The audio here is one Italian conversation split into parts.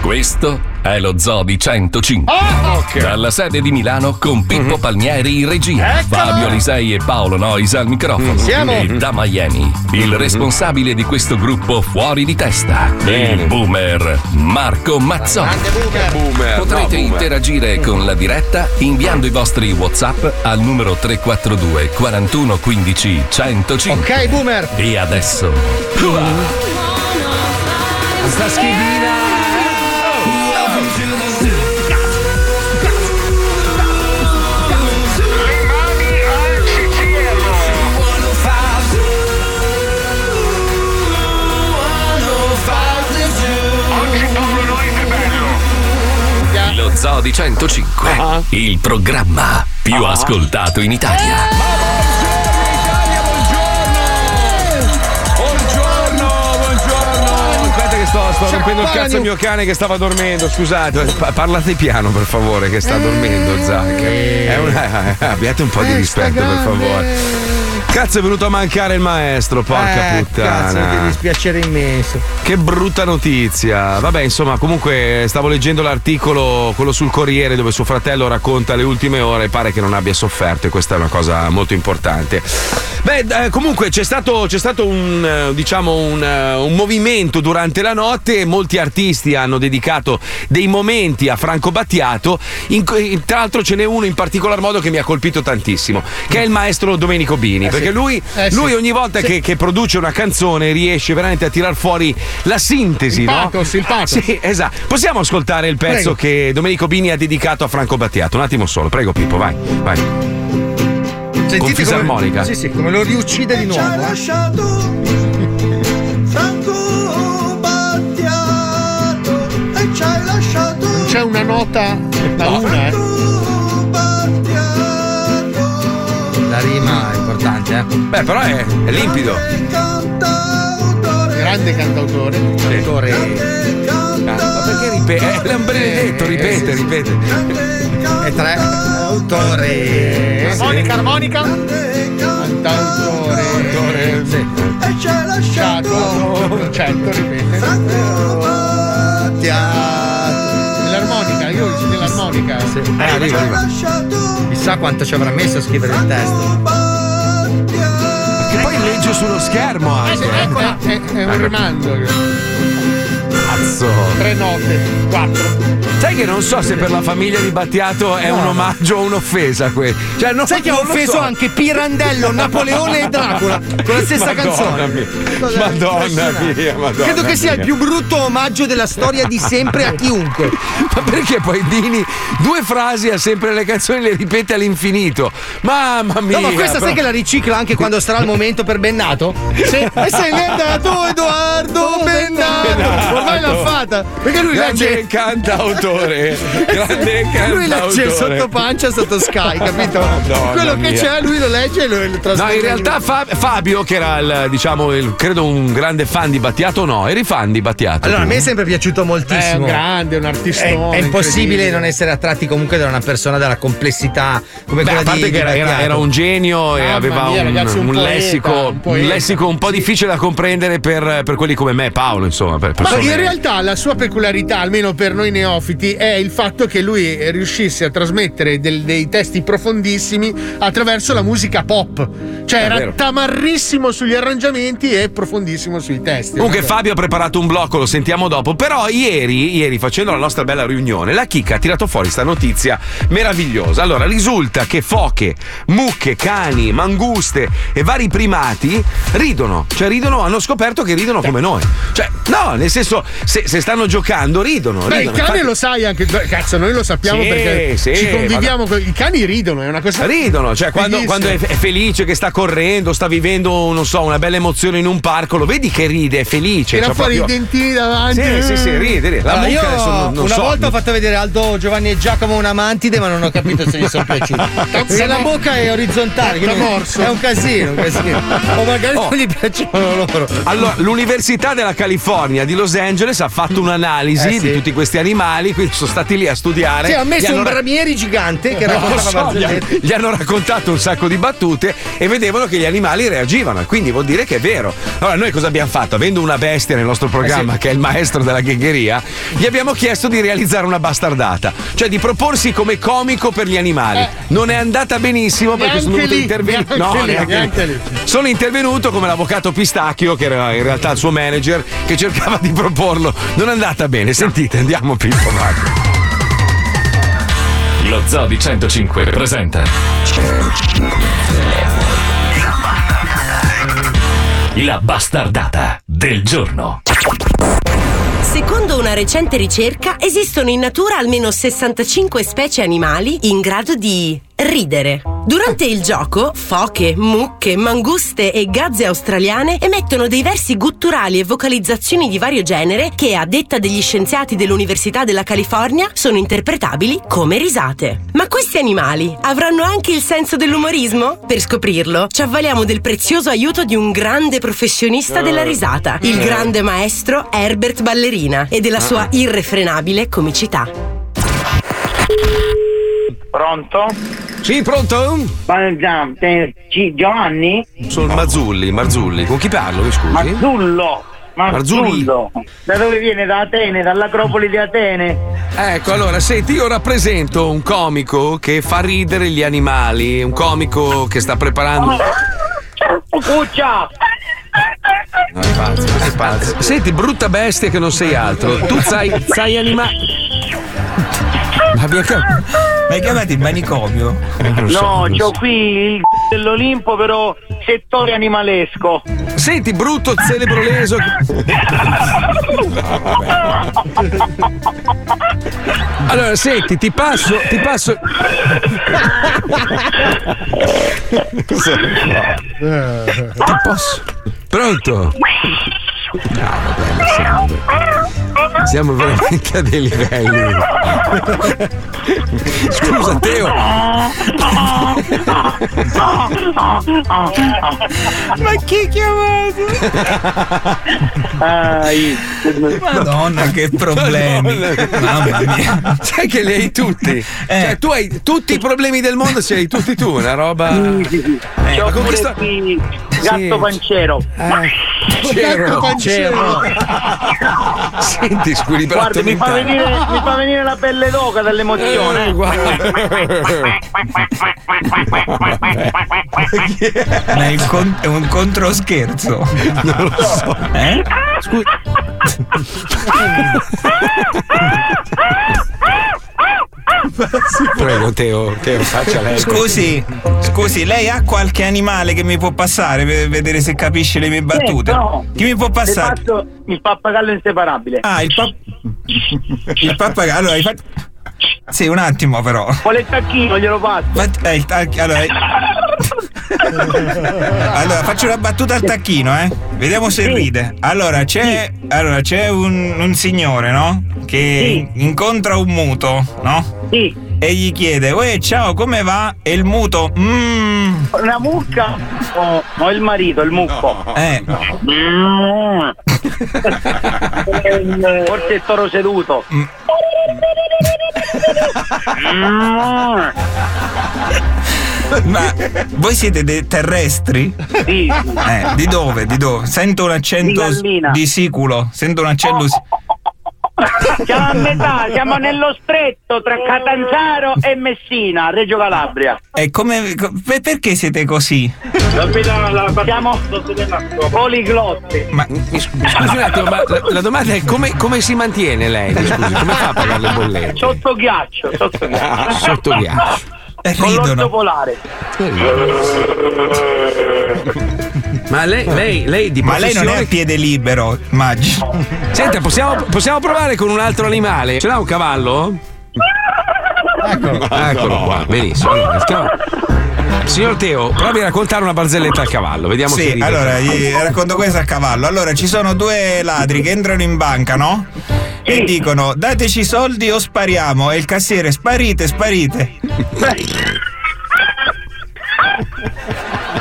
Questo è lo Zodi 105. Dalla sede di Milano con Pippo Palmieri in regia, Fabio Alisei e Paolo Nois al microfono. Siamo. E da Miami, il responsabile di questo gruppo fuori di testa, il boomer Marco Mazzoni. Boomer. Potrete no, boomer. interagire con la diretta inviando i vostri WhatsApp al numero 342 41 15 105. Ok, boomer. E adesso Sta schifina. Zodi 105, il programma più ascoltato in Italia. Buongiorno, buongiorno. Aspetta che sto, sto rompendo il cazzo al mio cane che stava dormendo, scusate. Pa- parlate piano per favore che sta dormendo Zac. È una- abbiate un po' di rispetto per favore. Cazzo è venuto a mancare il maestro, porca Eh, Cazzo, che puttana. dispiacere immenso. Che brutta notizia. Vabbè, insomma, comunque stavo leggendo l'articolo, quello sul Corriere, dove suo fratello racconta le ultime ore. Pare che non abbia sofferto, e questa è una cosa molto importante. Beh, eh, comunque c'è stato, c'è stato un, eh, diciamo, un, eh, un movimento durante la notte. Molti artisti hanno dedicato dei momenti a Franco Battiato. In- tra l'altro, ce n'è uno in particolar modo che mi ha colpito tantissimo, che è il maestro Domenico Bini. Perché lui, Eh, sì. lui ogni volta che, che produce una canzone riesce veramente a tirar fuori la sintesi, Il no? pathos, il pathos. Sì, esatto. Possiamo ascoltare il pezzo Prego. che Domenico Bini ha dedicato a Franco Battiato? Un attimo solo, prego Pippo, vai, vai. Sentite fisarmonica. Come, sì, sì, come lo riuccide di nuovo. eh. lasciato Franco Battiato e ci hai lasciato c'è una nota da una, eh. Eh. Beh, però è, è limpido. grande cantautore cantautore. Autore. grande Ma perché ripete? È un benedetto, ripete, ripete. E tre. Autore. Armonica, armonica. Cantautore. Sì. e ci hai lasciato Ciato. Concetto, ripete. L'armonica, io sento l'armonica. Sì. Eh, Eh, arriva, arriva. Chissà quanto ci avrà messo a scrivere il testo. Legge sullo schermo anche. ecco, è, è un rimando. Cazzo. Tre note, quattro. Sai che non so se per la famiglia di Battiato è un omaggio o un'offesa questo. Cioè, non, Sai che ha offeso so. anche Pirandello, Napoleone e Dracula con la stessa Madonna canzone. Mia. Madonna mia, Madonna Credo che sia il mia. più brutto omaggio della storia di sempre a chiunque. Ma perché poi Dini due frasi ha sempre le canzoni le ripete all'infinito? Mamma mia! No, ma questa sai però- che la ricicla anche quando sarà il momento per Bennato? Sì. E se n'è andato Edoardo Bennato. Ormai l'ha fatta. Perché lui grande legge. cantautore, grande Lui legge cantautore. sotto pancia sotto Sky, capito? Madonna Quello che mia. c'è, lui lo legge e lo, lo No, trasforma. in realtà Fa- Fabio, che era il, diciamo, il- credo un grande fan di Battiato, no, eri fan di Battiato. Allora, a tu? me è sempre piaciuto È moltissimo. un grande, un È, artistone. è impossibile non essere attratti comunque da una persona dalla complessità come Beh, quella a parte di, che era, di era- era un genio e Mamma aveva mia, un, ragazzi, un un poeta, lessico, un un lessico un po' difficile da comprendere per, per quelli come me Paolo, insomma. Per Ma persone- in realtà la sua peculiarità, almeno per noi neofiti, è il fatto che lui riuscisse a trasmettere del- dei testi profondissimi attraverso la musica pop. Cioè È era vero. tamarrissimo sugli arrangiamenti e profondissimo sui testi. Comunque. Fabio ha preparato un blocco, lo sentiamo dopo. Però ieri, ieri facendo la nostra bella riunione, la Chicca ha tirato fuori questa notizia meravigliosa. Allora, risulta che foche, mucche, cani, manguste e vari primati ridono. Cioè ridono, hanno scoperto che ridono come noi. Cioè, no, nel senso, se, se stanno giocando ridono. Beh, il ridono. cane Infatti- lo sai anche. Cazzo, noi lo sappiamo Sì, perché sì, ci conviviamo. con- I cani ridono, è una cosa. Ridono, cioè quando, quando è, felice che sta correndo, sta vivendo, non so, una bella emozione in un parco, lo vedi che ride, è felice. Tira c'ha fuori proprio- i dentini davanti. Sì, sì, sì, ride, ride. La Allora, mucca io adesso non, non una so. volta ho fatto vedere Aldo, Giovanni e Giacomo una mantide, ma non ho capito se gli sono piaciuti. Perché la bocca è orizzontale, è un casino, un casino. O magari Oh. non gli piacciono loro. Allora, l'Università della California di Los Angeles ha fatto un'analisi Eh, sì. di tutti questi animali, quindi sono stati lì a studiare. Sì, ha messo un ra- bramieri gigante che raccontava so, gli, gli hanno raccontato un sacco di battute e vedevano che gli animali reagivano quindi vuol dire che è vero. Allora noi cosa abbiamo fatto? Avendo una bestia nel nostro programma Eh sì. che è il maestro della ghegheria, gli abbiamo chiesto di realizzare una bastardata, cioè di proporsi come comico per gli animali. Non è andata benissimo perché sono Eh. Dovuto intervenire. No, lì, neanche neanche lì. lì. Sono intervenuto come l'avvocato Pistacchio, che era in realtà il suo manager, che cercava di proporlo. Non è andata bene. Sentite, andiamo Pippo, vai. Lo Zoo di 105 presenta La bastardata del giorno. Secondo una recente ricerca, esistono in natura almeno 65 specie animali in grado di ridere. Durante il gioco, foche, mucche, manguste e gazze australiane emettono dei versi gutturali e vocalizzazioni di vario genere che, a detta degli scienziati dell'Università della California, sono interpretabili come risate. Ma questi animali avranno anche il senso dell'umorismo? Per scoprirlo, ci avvaliamo del prezioso aiuto di un grande professionista della risata, il grande maestro Herbert Ballerina, e della sua irrefrenabile comicità. Pronto? Sì, pronto? Giovanni? Sono Mazzulli, Marzulli. Con chi parlo, mi scusi? Marzullo! Marzulli. Marzullo! Da dove viene? Da Atene, dall'Acropoli di Atene? Ecco, allora, senti, io rappresento un comico che fa ridere gli animali, un comico che sta preparando... Cuccia! No, è pazzo, è pazzo. Senti, brutta bestia che non sei altro. Tu sai, sai animali... Ma mi hai chiamato il manicomio? No, c'ho qui il dell'Olimpo, però settore animalesco. Senti, brutto celebro leso. Allora, senti, ti passo, ti passo. Ti posso. Pronto? No, vabbè, siamo, siamo veramente a dei livelli. Scusa, Teo. Ma chi ha chiamato? Ai. Madonna, che problemi. Mamma mia. Sai che li hai tutti? Eh. Cioè, tu hai tutti i problemi del mondo, ce li hai tutti tu, una roba. C'ho ma con questo- gatto pancero. C'ero. C'ero. Senti, squilibrato Guarda, mi fa, venire, mi fa venire la pelle d'oca dall'emozione. Eh, guarda. Ma è, con- è un controscherzo. Non lo so. Eh? Prego, Teo, Teo, faccia lei. Scusi, scusi, lei ha qualche animale che mi può passare per vedere se capisce le mie battute? Eh, no. Chi mi può passare? passo il pappagallo inseparabile. Ah, il, pap- il pappagallo. Allora, hai fatto. Sì, un attimo però. Vuole il tacchino, glielo passo. Ma- eh, il tac- allora, allora, faccio una battuta al tacchino, eh. Vediamo se Sì. ride. Allora, c'è, allora, c'è un, un signore, no? Che incontra un muto, no? Sì, E gli chiede, Uè, ciao, come va? E il muto, mmm. una mucca o o il marito, il mucco. Eh, Mm. Forse il toro seduto. Mm. Ma voi siete dei terrestri? Sì, Eh, di dove? Di dove? Sento un accento Di di siculo. Sento un accento. si- siamo a metà, siamo nello stretto tra Catanzaro e Messina, Reggio Calabria. E come. co- per- perché siete così? Siamo poliglotti. Ma Scusi un attimo, ma la, la domanda è come, come si mantiene lei? Scusi, come fa a pagare le bollette? Sotto ghiaccio, sotto ghiaccio. Sotto ghiaccio. E Con l'orso ridono. polare. Ma lei, lei, lei di Ma lei non è a piede libero, immagino. Senta, possiamo, possiamo provare con un altro animale? Ce l'ha un cavallo? Eccolo. Eccolo qua, benissimo. Allora, il cavallo- Signor Teo, provi a raccontare una barzelletta al cavallo, vediamo che Sì, allora gli racconto questa a cavallo. Allora ci sono due ladri che entrano in banca, no? E dicono dateci i soldi o spariamo. E il cassiere sparite, sparite.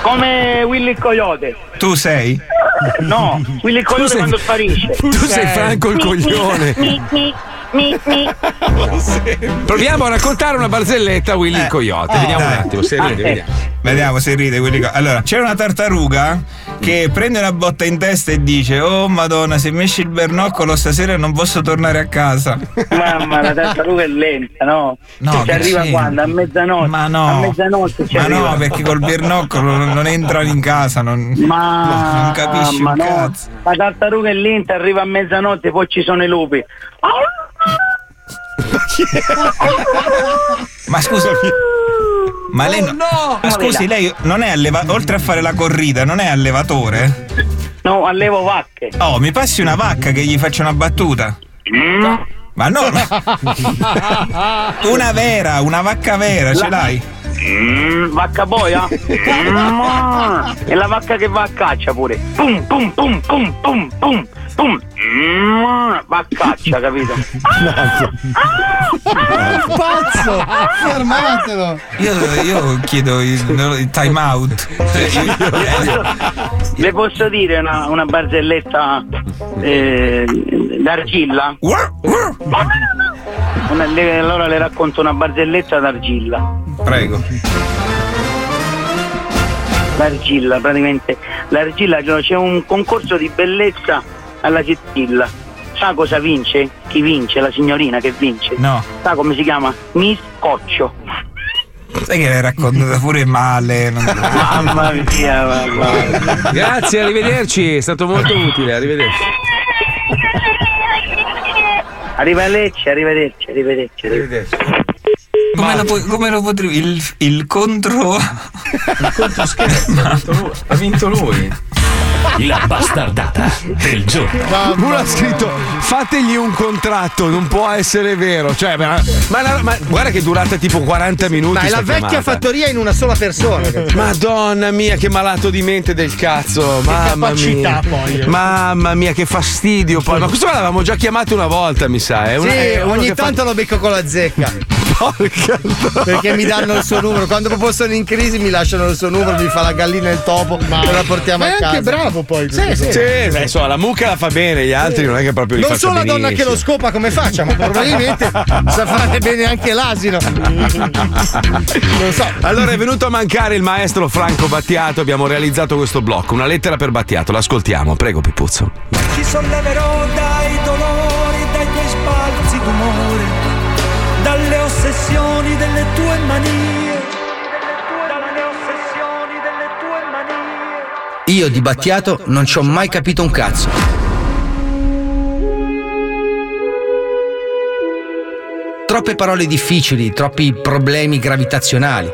Come Willy il Coyote. Tu sei? No, Willy il Coyote sei- quando sparisce. Tu sei Franco il coglione. Mi, mi, mi, mi. Proviamo a raccontare una barzelletta a Willy il Coyote. Vediamo un dai. attimo, se ride, Ah, eh. vediamo. Vediamo se ride quelli co- Allora, c'era una tartaruga che prende una botta in testa e dice: Oh madonna, se mi esce il bernoccolo stasera non posso tornare a casa. Mamma, la tartaruga è lenta, no? No, ci che arriva c'entra? quando? A mezzanotte. Ma no. A mezzanotte ci Ma arriva. no, perché col bernoccolo non, non entrano in casa, non, Ma, non capisci ma un no, cazzo. la tartaruga è lenta, arriva a mezzanotte, poi ci sono i lupi. Ma scusa. Ma lei no, ma scusi, lei non è allevatore, oltre a fare la corrida, non è allevatore? No, allevo vacche. Oh, mi passi una vacca che gli faccio una battuta. Ma no, ma- una vera, una vacca vera, ce l'hai? Mm, vacca boia? Mm, e la vacca che va a caccia pure. Pum, pum, pum, pum, pum, pum, pum. Mm, va a caccia, capito? Pazzo! Fermatelo! Io, io chiedo il, il time out. Le posso dire una, una barzelletta eh, d'argilla? Una- le- allora le racconto una barzelletta d'argilla. Prego. L'argilla, praticamente. L'argilla cioè, c'è un concorso di bellezza alla Sicilia. Sa cosa vince? Chi vince? La signorina che vince? No. Sa come si chiama? Miss Coccio. Sai che l'hai raccontata pure male. non- Mamma mia, mamma. Grazie, arrivederci, è stato molto utile, arrivederci. Arrivederci, arrivederci, arrivederci. arrivederci. Come lo, come lo potrei. Il, il contro. Il conto scherzo, ha vinto lui. Ha vinto lui. La bastardata del giorno. Uno ha scritto fategli un contratto, non può essere vero. Cioè, ma, ma la- ma guarda che è durata tipo 40 minuti. Ma è la vecchia chiamata. fattoria in una sola persona. Madonna mia, che malato di mente del cazzo. Mamma capacità, mia. poi. Mamma mia, che fastidio. Poi. Ma questo l'avevamo già chiamato una volta, mi sa. È una- Sì, è uno ogni che fa- tanto lo becco con la zecca. Porca Perché mi danno il suo numero. Quando proprio sono in crisi mi lasciano il suo numero, mi fa la gallina e il topo e la portiamo Ma a è casa. anche bravo poi. Sì, sì. Sì, beh, insomma, la mucca la fa bene, gli altri non è che proprio Non faccia so la donna che lo scopa come faccia, ma probabilmente sa fare bene anche l'asino. Non so. Allora è venuto a mancare il maestro Franco Battiato, abbiamo realizzato questo blocco, una lettera per Battiato, l'ascoltiamo, prego Pipuzzo. Ti solleverò Io di Battiato non ci ho mai capito un cazzo. Troppe parole difficili, troppi problemi gravitazionali.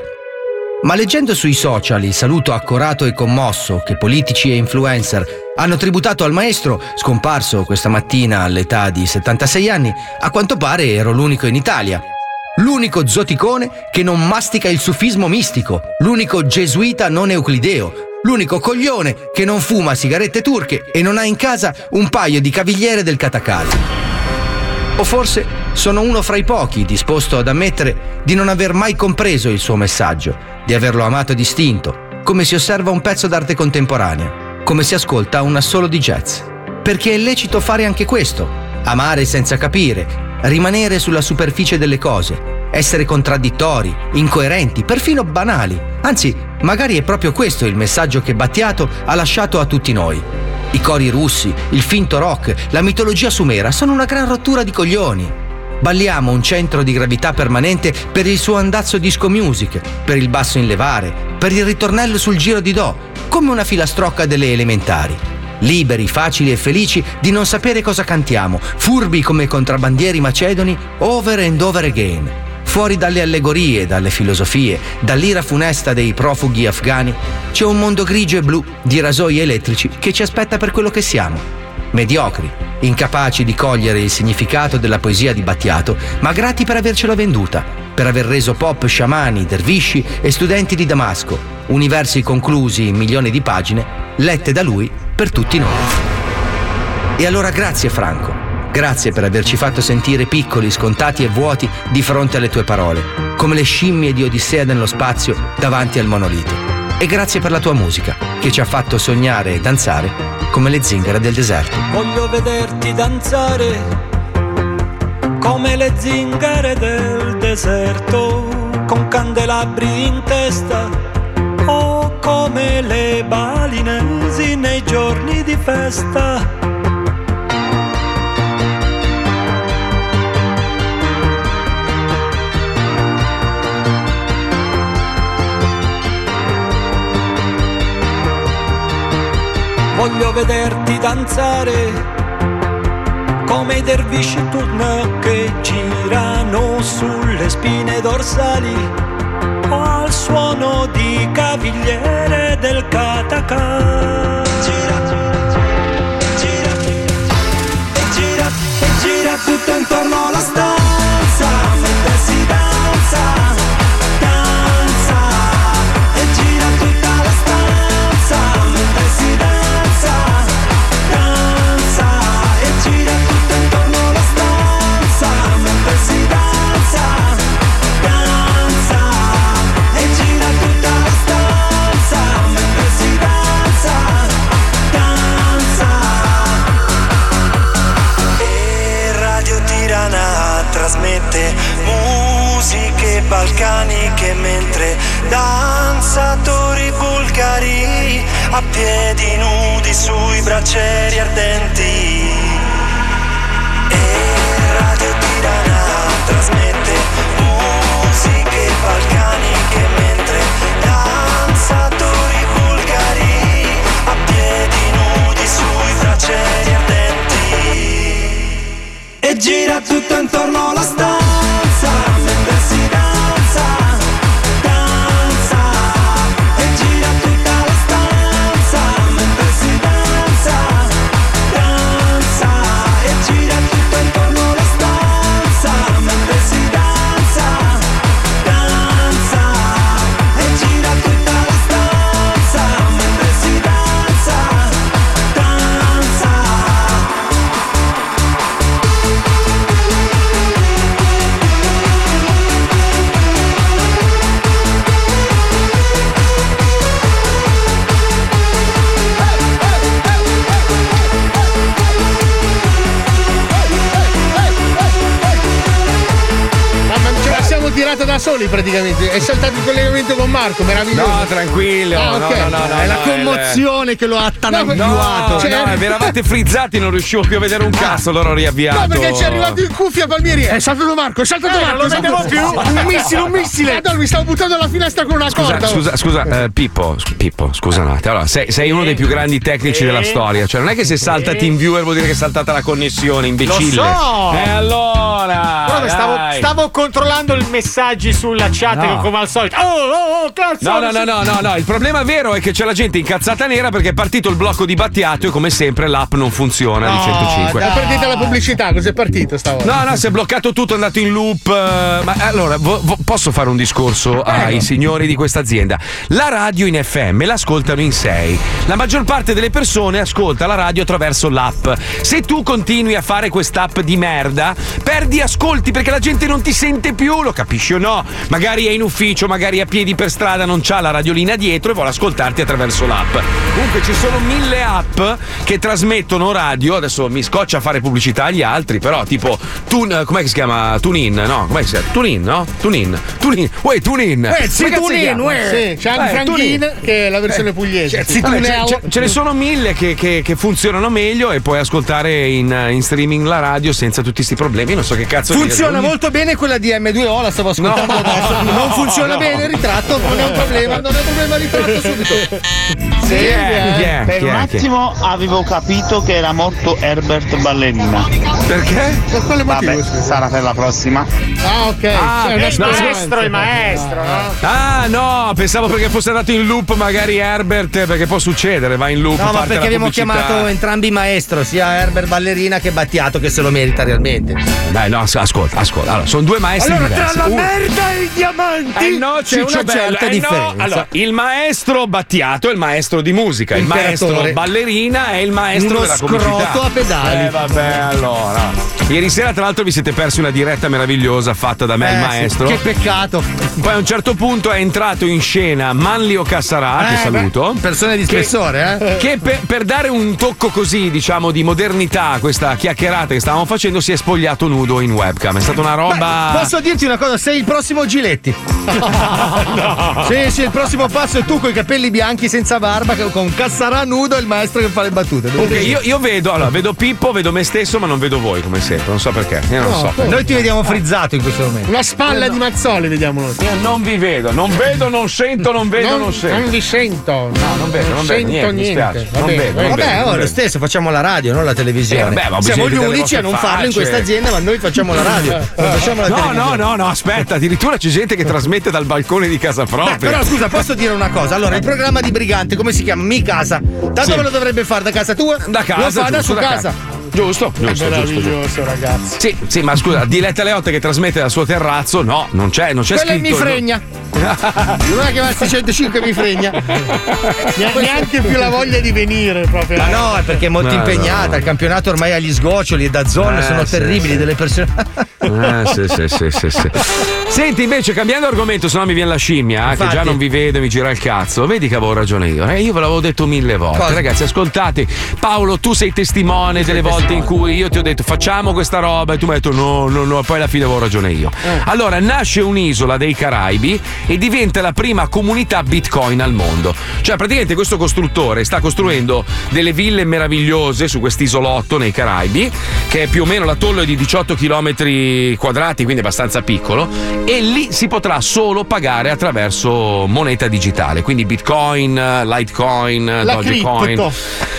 Ma leggendo sui social il saluto accorato e commosso che politici e influencer hanno tributato al maestro, scomparso questa mattina all'età di 76 anni, a quanto pare ero l'unico in Italia. L'unico zoticone che non mastica il sufismo mistico, l'unico gesuita non euclideo, l'unico coglione che non fuma sigarette turche e non ha in casa un paio di cavigliere del catacallo. O forse sono uno fra i pochi disposto ad ammettere di non aver mai compreso il suo messaggio, di averlo amato distinto, come si osserva un pezzo d'arte contemporanea, come si ascolta un assolo di jazz. Perché è lecito fare anche questo, amare senza capire, rimanere sulla superficie delle cose, essere contraddittori, incoerenti, perfino banali. Anzi, magari è proprio questo il messaggio che Battiato ha lasciato a tutti noi. I cori russi, il finto rock, la mitologia sumera sono una gran rottura di coglioni. Balliamo un centro di gravità permanente per il suo andazzo disco music, per il basso in levare, per il ritornello sul giro di do, come una filastrocca delle elementari. Liberi, facili e felici di non sapere cosa cantiamo, furbi come contrabbandieri macedoni, over and over again. Fuori dalle allegorie, dalle filosofie, dall'ira funesta dei profughi afghani, c'è un mondo grigio e blu di rasoi elettrici che ci aspetta per quello che siamo. Mediocri, incapaci di cogliere il significato della poesia di Battiato, ma grati per avercela venduta, per aver reso pop sciamani, dervisci e studenti di Damasco, universi conclusi in milioni di pagine, lette da lui per tutti noi. E allora grazie Franco, grazie per averci fatto sentire piccoli, scontati e vuoti di fronte alle tue parole, come le scimmie di Odissea nello spazio davanti al monolite. E grazie per la tua musica, che ci ha fatto sognare e danzare come le zingare del deserto. Voglio vederti danzare come le zingare del deserto, con candelabri in testa come le balinesi nei giorni di festa. Voglio vederti danzare come i dervisci turno che girano sulle spine dorsali al suono di cavigliere del Kataka. Gira, gira, e gira, e gira tutto intorno alla stanza balcaniche mentre danzatori bulgari a piedi nudi sui braccieri ardenti. E Radio Tirana trasmette musiche balcaniche mentre danzatori bulgari a piedi nudi sui braccieri ardenti. E gira tutto intorno alla stanza soli praticamente. È saltato il collegamento con Marco, meraviglioso. No, tranquillo. Ah, no, ok. no, no, no, È la commozione che lo ha attanagguato. No, Cioè- no, vi eravate frizzati, non riuscivo più a vedere un cazzo, allora ho riavviato. No, perché ci è arrivato in cuffia Palmieri. È saltato Marco, è saltato Eh, Marco. non lo è vedevo più. Un missile, un missile. Madonna, mi stavo buttando dalla finestra con una Scusa, corda. scusa, scusa, eh, Pippo, Pippo, scusa un attimo. Allora, sei, sei uno dei più grandi tecnici della storia. Cioè, non è che se salta TeamViewer vuol dire che è saltata la connessione, imbecille. Lo so! E allora? Guarda, stavo, stavo controllando i messaggi sulla chat No. come al solito. Oh, oh, oh, cazzo! No, no, no, no, no, no, il problema vero è che c'è la gente incazzata nera perché è partito il blocco di Battiato e come sempre l'app non funziona di 105. È partita la pubblicità, cos'è partito stavolta? No, no, si è bloccato tutto, è andato in loop. eh, Ma allora, vo- vo- posso fare un discorso ai signori di questa azienda? La radio in FM l'ascoltano in 6. La maggior parte delle persone ascolta la radio attraverso l'app. Se tu continui a fare quest'app di merda, perdi ascolti perché la gente non ti sente più, lo capisci o no? Magari è in ufficio, magari a piedi per strada, non c'ha la radiolina dietro e vuole ascoltarti attraverso l'app. Comunque ci sono mille app che trasmettono radio. Adesso mi scoccia a fare pubblicità agli altri, però tipo Tun, com'è che si chiama? TuneIn, no? Com'è che si chiama? TuneIn, no? TuneIn. TuneIn. Uè, TuneIn. Eh, sì, chiama? uè. Sì, c'è anche Eh, Franchin, che è la versione pugliese. Cioè, Sì, vabbè, ce, ce- ce ne sono mille che, che- che funzionano meglio e puoi ascoltare in, in streaming la radio senza tutti questi problemi. Non so che cazzo Funziona molto bene quella di M2O, la stavo ascoltando No, adesso. no, non funziona no. bene, ritratto, non è un problema, non è un problema, ritratto subito. Sì, Chi è? Per Chi un attimo avevo capito che era morto Herbert Ballerina. Perché? Per quale Vabbè, motivo? sarà per la prossima. Ah, ok. Ah, il speranza. maestro, il maestro, no? Ah no, pensavo perché fosse andato in loop magari Herbert, perché può succedere, va in loop. No, ma perché la abbiamo pubblicità. chiamato entrambi maestro, sia Herbert Ballerina che Battiato, che se lo merita realmente. Dai, no, as- ascolta, ascolta. Allora, sono due maestri Allora, tra diversi. la Uno- merda e i diamanti Eh no, c'è Ciccio una certa eh no. differenza. Allora, il maestro Battiato è il maestro di musica, il Imperatore. maestro ballerina è il maestro Uno della comicità. scroto a pedali. Eh vabbè, allora. Ieri sera, tra l'altro, vi siete persi una diretta meravigliosa fatta da me, Eh, il sì, maestro. Che peccato. Poi a un certo punto è entrato in scena Manlio Cassarà, che Eh, saluto. beh, persone di che- spessore, eh? Che per, per dare un tocco così, diciamo, di modernità a questa chiacchierata che stavamo facendo, si è spogliato nudo in webcam. È stata una roba. Posso dirti una cosa? Sei il prossimo Giletti. Sì, sì, il prossimo passo è tu con i capelli bianchi senza barba, con Cassarà nudo e il maestro che fa le battute. Ok, io, io vedo, allora, vedo Pippo, vedo me stesso, ma non vedo voi come sempre. Non so perché. Io non No, so. Noi ti vediamo frizzato in questo momento. Una spalla di Mazzoli, vediamo noi. Io non vi vedo, non vedo, non sento, non vedo, non, non, sento. non vi sento. No, non vedo, non vedo sento niente, mi niente. spiace. Va Non bene, vedo, non. Vabbè, vedo. oh, lo stesso, facciamo la radio, non la televisione. Eh, vabbè, Siamo gli unici a non farlo in questa azienda, ma noi facciamo la radio. Non facciamo la No, no, no, no, aspetta, addirittura c'è gente che trasmette dal balcone di casa Beh, propria. però scusa, posso dire una cosa? Allora, il programma di Brigante, come si chiama? Mi casa. Tanto Sì. ve lo dovrebbe fare da casa tua? Da casa, Lo fa da su da casa. Giusto, giusto, giusto, giusto. Meraviglioso, ragazzi. Sì, sì, ma scusa, Diletta Leotte che trasmette dal suo terrazzo, no, non c'è, non c'è Quello è scritto. mi fregna. Non è che chiamarsi 105 mi fregna. Ne- Neanche più la voglia di venire proprio. Ma no, è perché è molto No, impegnata. no. Il campionato ormai agli sgoccioli e da zone Eh, sono sì, terribili, sì. delle persone. Eh, sì, sì, sì, sì, sì. Senti, invece, cambiando argomento, se no mi viene la scimmia, eh, che Infatti. già non vi vede, mi gira il cazzo. Vedi che avevo ragione io. Eh, io ve l'avevo detto mille volte. Cosa? Ragazzi, ascoltate. Paolo, tu sei testimone delle volte in cui io ti ho detto facciamo questa roba e tu mi hai detto no, no, no, poi alla fine avevo ragione io. Eh. Allora, nasce un'isola dei Caraibi e diventa la prima comunità Bitcoin al mondo. Cioè, praticamente questo costruttore sta costruendo delle ville meravigliose su quest'isolotto nei Caraibi, che è più o meno l'atollo è di 18 km quadrati, quindi abbastanza piccolo, e lì si potrà solo pagare attraverso moneta digitale, quindi Bitcoin, Litecoin, La Dogecoin. cripto.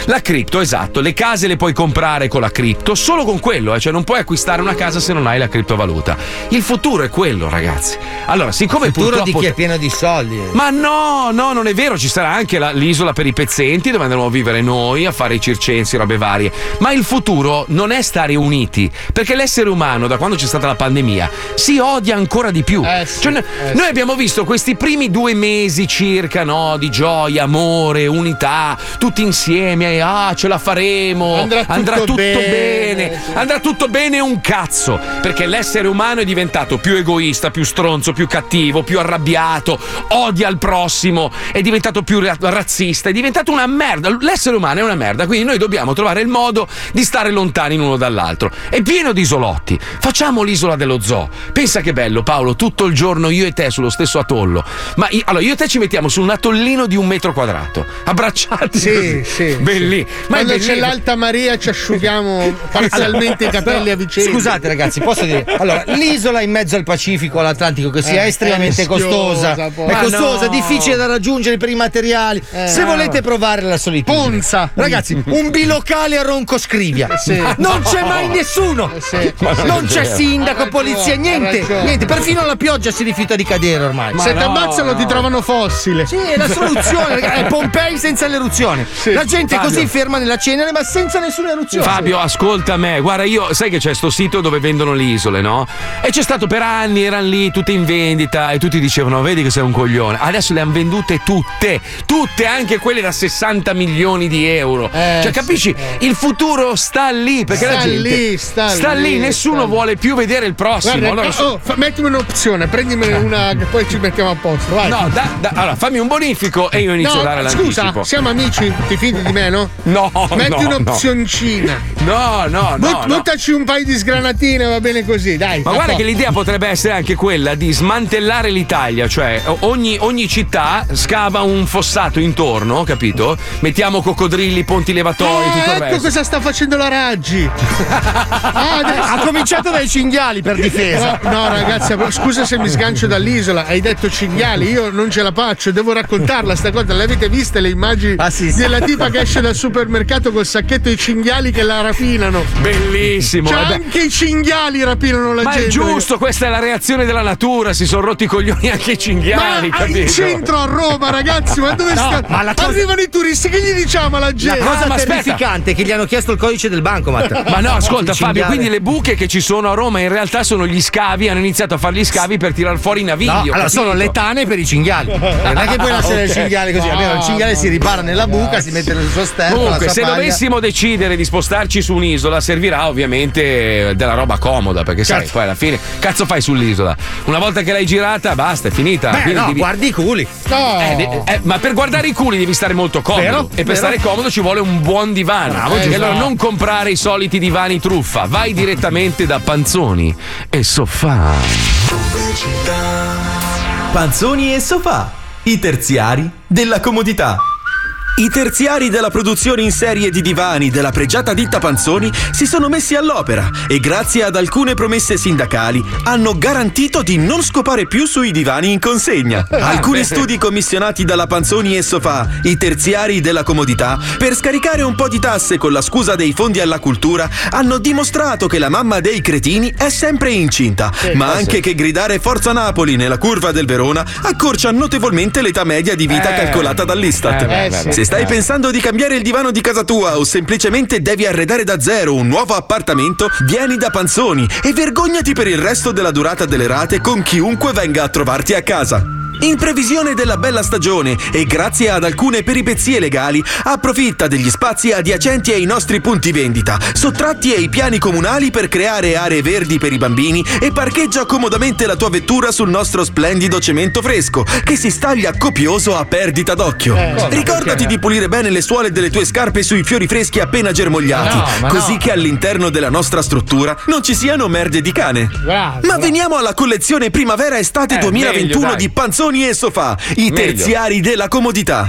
La cripto, esatto. Le case le puoi comprare con la cripto, solo con quello, eh, cioè non puoi acquistare una casa se non hai la criptovaluta. Il futuro è quello, ragazzi. Allora, siccome Il futuro di purtroppo chi è pieno di soldi. ma no, no, non è vero, ci sarà anche la- l'isola per i pezzenti dove andremo a vivere noi, a fare i circensi, robe varie. Ma il futuro non è stare uniti, perché l'essere umano, da quando c'è stata la pandemia, si odia ancora di più. Eh sì, Cioè, eh noi sì. abbiamo visto questi primi due mesi circa, no, di gioia, amore, unità, tutti insieme, ah, ce la faremo, Andrà tutto bene, bene, sì. andrà tutto bene un cazzo, perché l'essere umano è diventato più egoista, più stronzo, più cattivo, più arrabbiato, odia il prossimo, è diventato più ra- razzista, è diventato una merda. L'essere umano è una merda, quindi noi dobbiamo trovare il modo di stare lontani l'uno dall'altro. È pieno di isolotti. Facciamo l'isola dello zoo. Pensa che bello, Paolo, tutto il giorno io e te sullo stesso atollo. Ma i- allora io e te ci mettiamo su un atollino di un metro quadrato, abbracciati. Sì, così. sì. Belli. Ma è Quando c'è l'Alta Maria ci asciughiamo parzialmente i capelli a vicenda. Scusate ragazzi, posso dire? Allora, l'isola in mezzo al Pacifico, all'Atlantico, che sia Eh, estremamente è costosa, poi. è Ma costosa, no. difficile da raggiungere per i materiali. Eh, Se volete provare la solitudine, Ponza. ragazzi, un bilocale a Ronco Scrivia. Sì. Non c'è mai nessuno. Eh, sì. Non c'è sindaco, ragione, polizia, niente, niente. Perfino la pioggia si rifiuta di cadere ormai. Se ti no, ammazzano no. ti trovano fossile. Sì, è la soluzione, ragazzi. È Pompei senza l'eruzione. La gente è Fabio. così ferma nella cenere, ma senza nessuna eruzione. Fabio, ascolta me, guarda, io sai che c'è sto sito dove vendono le isole, no? E c'è stato per anni, erano lì tutte in vendita e tutti dicevano: Vedi che sei un coglione. Adesso le hanno vendute tutte, tutte, anche quelle da 60 milioni di euro. Eh, cioè, capisci? Il futuro sta lì, perché la Sta gente lì, sta lì, lì, nessuno sta lì. vuole più vedere il prossimo. Guarda, Allora, oh, fa- mettimi un'opzione, prendimi una che poi ci mettiamo a posto. Vai. No, da- da- allora fammi un bonifico e io inizio No, a dare scusa, l'anticipo. siamo amici? Ti fidi di me, no? No, Metti no, un'opzioncina. No, no, no. But- no. Buttaci un paio di sgranatine, va bene così, dai. Ma guarda posto. che l'idea potrebbe essere anche quella di smantellare l'Italia, cioè ogni, ogni città scava un fossato intorno, capito? Mettiamo coccodrilli, ponti levatoi, Eh, tutto il ecco resto. cosa sta facendo la Raggi. ah, adesso... Ha cominciato dai cinghiali per difesa. No, no, ragazzi, scusa se mi sgancio dall'isola. Hai detto cinghiali, io non ce la faccio, devo raccontarla sta cosa. L'avete viste le immagini Ah, sì, sì. della tipa che esce dal supermercato col sacchetto di cinghiali che la rapinano? Bellissimo. Cioè, anche i cinghiali rapinano la Ma gente. è giusto, questa è la reazione della natura. Si sono rotti i coglioni anche i cinghiali. Ma capito? in centro a Roma, ragazzi, ma dove No, sta? ma la cosa- Arrivano i turisti, che gli diciamo alla La gente? cosa Ah, ma aspetta. terrificante è che gli hanno chiesto il codice del bancomat. Ma no, ascolta Il Fabio, cinghiale. quindi le buche che ci sono a Roma in realtà sono gli scavi, hanno iniziato a fare gli scavi per tirar fuori i navigli. No, allora sono le tane per i cinghiali. Non è che puoi lasciare il Ok. cinghiale così. Almeno il cinghiale si ripara nella buca, si mette nel suo sterzo. Comunque, la se dovessimo decidere di spostarci su un'isola, servirà ovviamente della roba comoda. Perché sai, Certo. poi alla fine, cazzo fai sull'isola? Una volta che l'hai girata, basta, è finita. Beh, no, devi- guardi i culi. Eh, de- eh, ma per guardare i culi devi stare molto comodo. Vero, e per vero. stare comodo ci vuole un buon divano. Bravo, e giusto. allora non comprare i soliti divani truffa, vai direttamente da Panzoni e Sofà. Panzoni e sofà, i terziari della comodità. I terziari della produzione in serie di divani della pregiata ditta Panzoni si sono messi all'opera e grazie ad alcune promesse sindacali hanno garantito di non scopare più sui divani in consegna. Alcuni studi commissionati dalla Panzoni e Sofà, i terziari della comodità, per scaricare un po' di tasse con la scusa dei fondi alla cultura, hanno dimostrato che la mamma dei cretini è sempre incinta, ma anche che gridare Forza Napoli nella curva del Verona accorcia notevolmente l'età media di vita Eh. calcolata dall'Istat. Eh, Se stai eh. pensando di cambiare il divano di casa tua o semplicemente devi arredare da zero un nuovo appartamento, vieni da Panzoni e vergognati per il resto della durata delle rate con chiunque venga a trovarti a casa. In previsione della bella stagione e grazie ad alcune peripezie legali, approfitta degli spazi adiacenti ai nostri punti vendita, sottratti ai piani comunali per creare aree verdi per i bambini e parcheggia comodamente la tua vettura sul nostro splendido cemento fresco, che si staglia copioso a perdita d'occhio. Ricordati di pulire bene le suole delle tue scarpe sui fiori freschi appena germogliati, no, così no. che all'interno della nostra struttura non ci siano merde di cane. Bravo. Ma veniamo alla collezione primavera-estate Eh, 2021 meglio, di Panzoni e Sofà, i Meglio. terziari della comodità.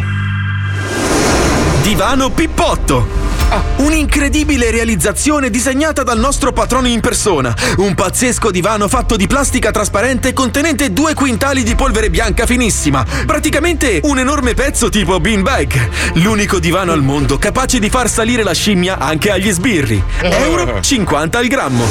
Divano Pippotto. Ah. Un'incredibile realizzazione disegnata dal nostro patrono in persona. Un pazzesco divano fatto di plastica trasparente contenente due quintali di polvere bianca finissima. Praticamente un enorme pezzo tipo beanbag. L'unico divano al mondo capace di far salire la scimmia anche agli sbirri. Euro 50 al grammo.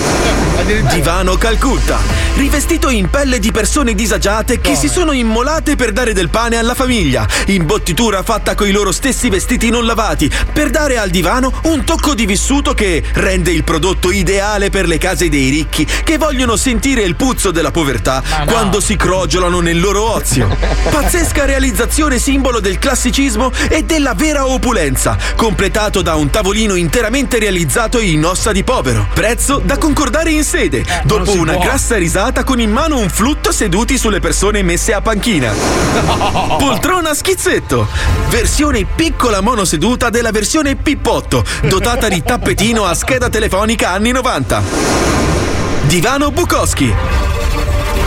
Divano Calcutta. Rivestito in pelle di persone disagiate che si sono immolate per dare del pane alla famiglia. Imbottitura fatta coi loro stessi vestiti non lavati. Per dare al divano un tocco di vissuto che rende il prodotto ideale per le case dei ricchi che vogliono sentire il puzzo della povertà quando si crogiolano nel loro ozio. Pazzesca realizzazione simbolo del classicismo e della vera opulenza, completato da un tavolino interamente realizzato in ossa di povero. Prezzo da concordare in sede, dopo si una può. grassa risata con in mano un flutto seduti sulle persone messe a panchina. Poltrona schizzetto, versione piccola monoseduta della versione Pippotto, dotata di tappetino a scheda telefonica anni 90. Divano Bukowski.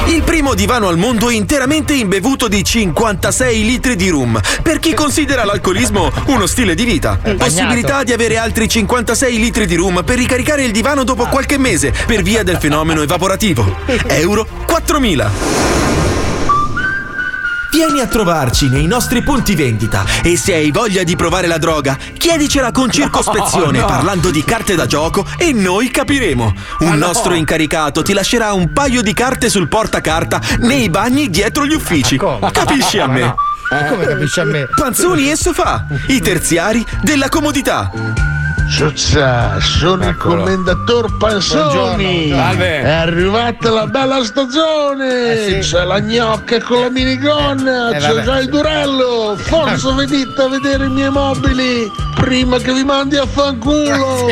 Il primo divano al mondo interamente imbevuto di 56 litri di rum, per chi considera l'alcolismo uno stile di vita. Possibilità di avere altri 56 litri di rum per ricaricare il divano dopo qualche mese, per via del fenomeno evaporativo. Euro 4000. Vieni a trovarci nei nostri punti vendita e se hai voglia di provare la droga, chiedicela con circospezione No, no. parlando di carte da gioco e noi capiremo. Un no. nostro incaricato ti lascerà un paio di carte sul portacarta nei bagni dietro gli uffici. Capisci a me? Come capisci a me? Panzoni e sofà, i terziari della comodità. Ciao, sono il commendator. Salve. È arrivata la bella stagione. C'è la gnocca con la minigonna. Eh, c'è vabbè. già il durello. Forza venite a vedere i miei mobili prima che vi mandi a fanculo.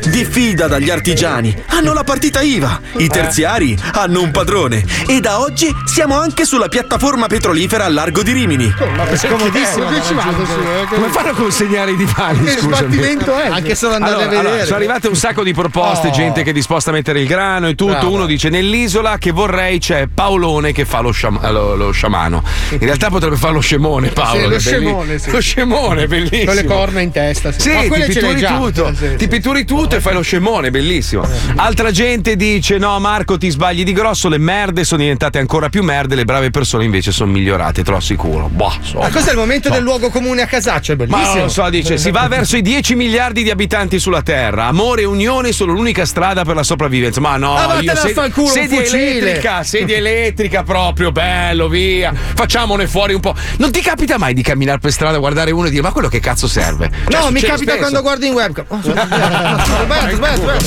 Diffida dagli artigiani, hanno la partita IVA. I terziari hanno un padrone. E da oggi siamo anche sulla piattaforma petrolifera al largo di Rimini. Ma è scomodissimo. Eh, Come fanno a consegnare i divani? Che Scusami. sbattimento è Anche solo andare Allora, a vedere. allora, sono arrivate un sacco di proposte, Oh. gente che è disposta a mettere il grano e tutto. Bravo. Uno dice: Nell'isola che vorrei c'è Paolone che fa lo, sciam- lo- lo sciamano. In realtà potrebbe fare lo scemone, Paolo. Sì, lo scemone, sì. Lo scemone, bellissimo. Con le corna in testa. Sì, Ma ti pitturi tutto, Eh, sì, ti pitturi tutto e fai lo scemone, bellissimo. Altra gente dice: No, Marco, ti sbagli di grosso, le merde sono diventate ancora più merde, le brave persone invece sono migliorate, te lo assicuro. Boh, insomma. Ma cos'è il momento So. del luogo comune a casaccio? È Ma bellissimo. non lo so, dice, si va verso i 10 miliardi di abitanti sulla Terra. Amore e unione sono l'unica strada per la sopravvivenza. Ma no, Ah, io a fanculo, un sedia elettrica, sedia elettrica proprio, bello, via. Facciamone fuori un po'. Non ti capita mai di camminare per strada, guardare uno e dire "Ma quello che cazzo serve?" Cioè, No, mi capita spesso. quando guardo in webcam. Oh, sbagliato, sbagliato.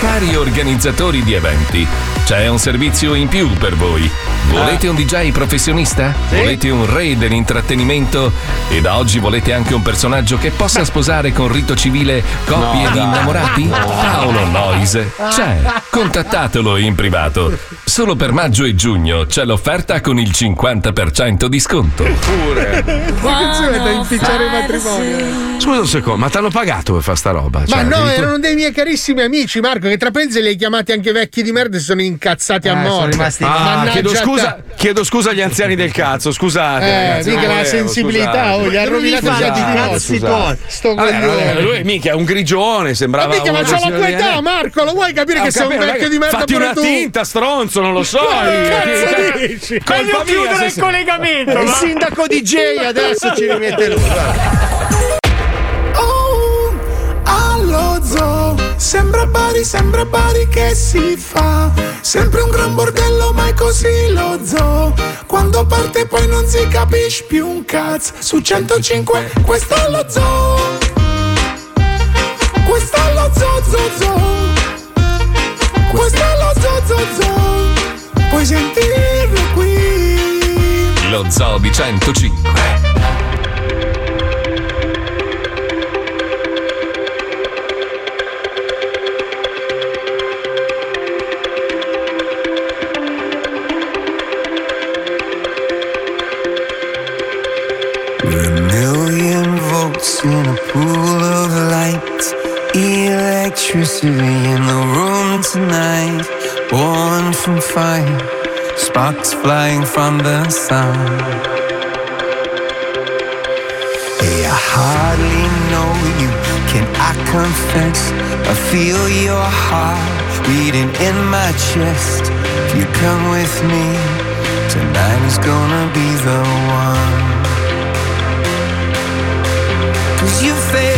Cari organizzatori di eventi, c'è un servizio in più per voi. Volete un DJ professionista? Volete un re dell'intrattenimento? E da oggi volete anche un personaggio che possa sposare con rito civile coppie No, di innamorati? No. Paolo Noise c'è. Contattatelo in privato. Solo per maggio e giugno c'è l'offerta con il 50% di sconto. Pure. Attenzione da inficiare il matrimonio. Scusa un secondo, ma ti hanno pagato per fare sta roba? Ma Cioè, no, addirittura- erano dei miei carissimi amici, Marco, che tra parentesi li hai chiamati anche vecchi di merda e si sono incazzati a Eh, sono morte. rimasti- Ah, chiedo a scusa, chiedo scusa agli anziani del cazzo, scusate. Eh, ragazzi, mica non la volevo, sensibilità, scusate. oh, gli ha rovinato Scusate, i cazzi tuoi. Sto Vabbè, vabbè, lui mica è un grigione, Ma sembrava mica, ma c'ha la tua di età. Marco, lo vuoi capire Ah, che sei un vecchio di merda Fatti una tu? tinta, stronzo, non lo so. Ma che io, cazzo che- dici? Colpa Voglio mia, chiudere il collegamento. Il sindaco DJ adesso ci rimette lui. Oh, allo zoo, sembra Bari, sembra Bari che si fa. Sempre un gran bordello, ma è così lo zoo. Quando parte poi non si capisce più un cazzo. Su 105, questo è lo zoo. Lo zoo, zoo, zoo. Questo è lo zoo, zoo, zoo. Puoi sentirlo qui. Lo Zoo di 105. We're a million volts in a pool. Electricity in the room tonight. Born from fire, sparks flying from the sun. Hey, I hardly know you. Can I confess? I feel your heart beating in my chest. If you come with me, tonight is gonna be the one. Cause you fear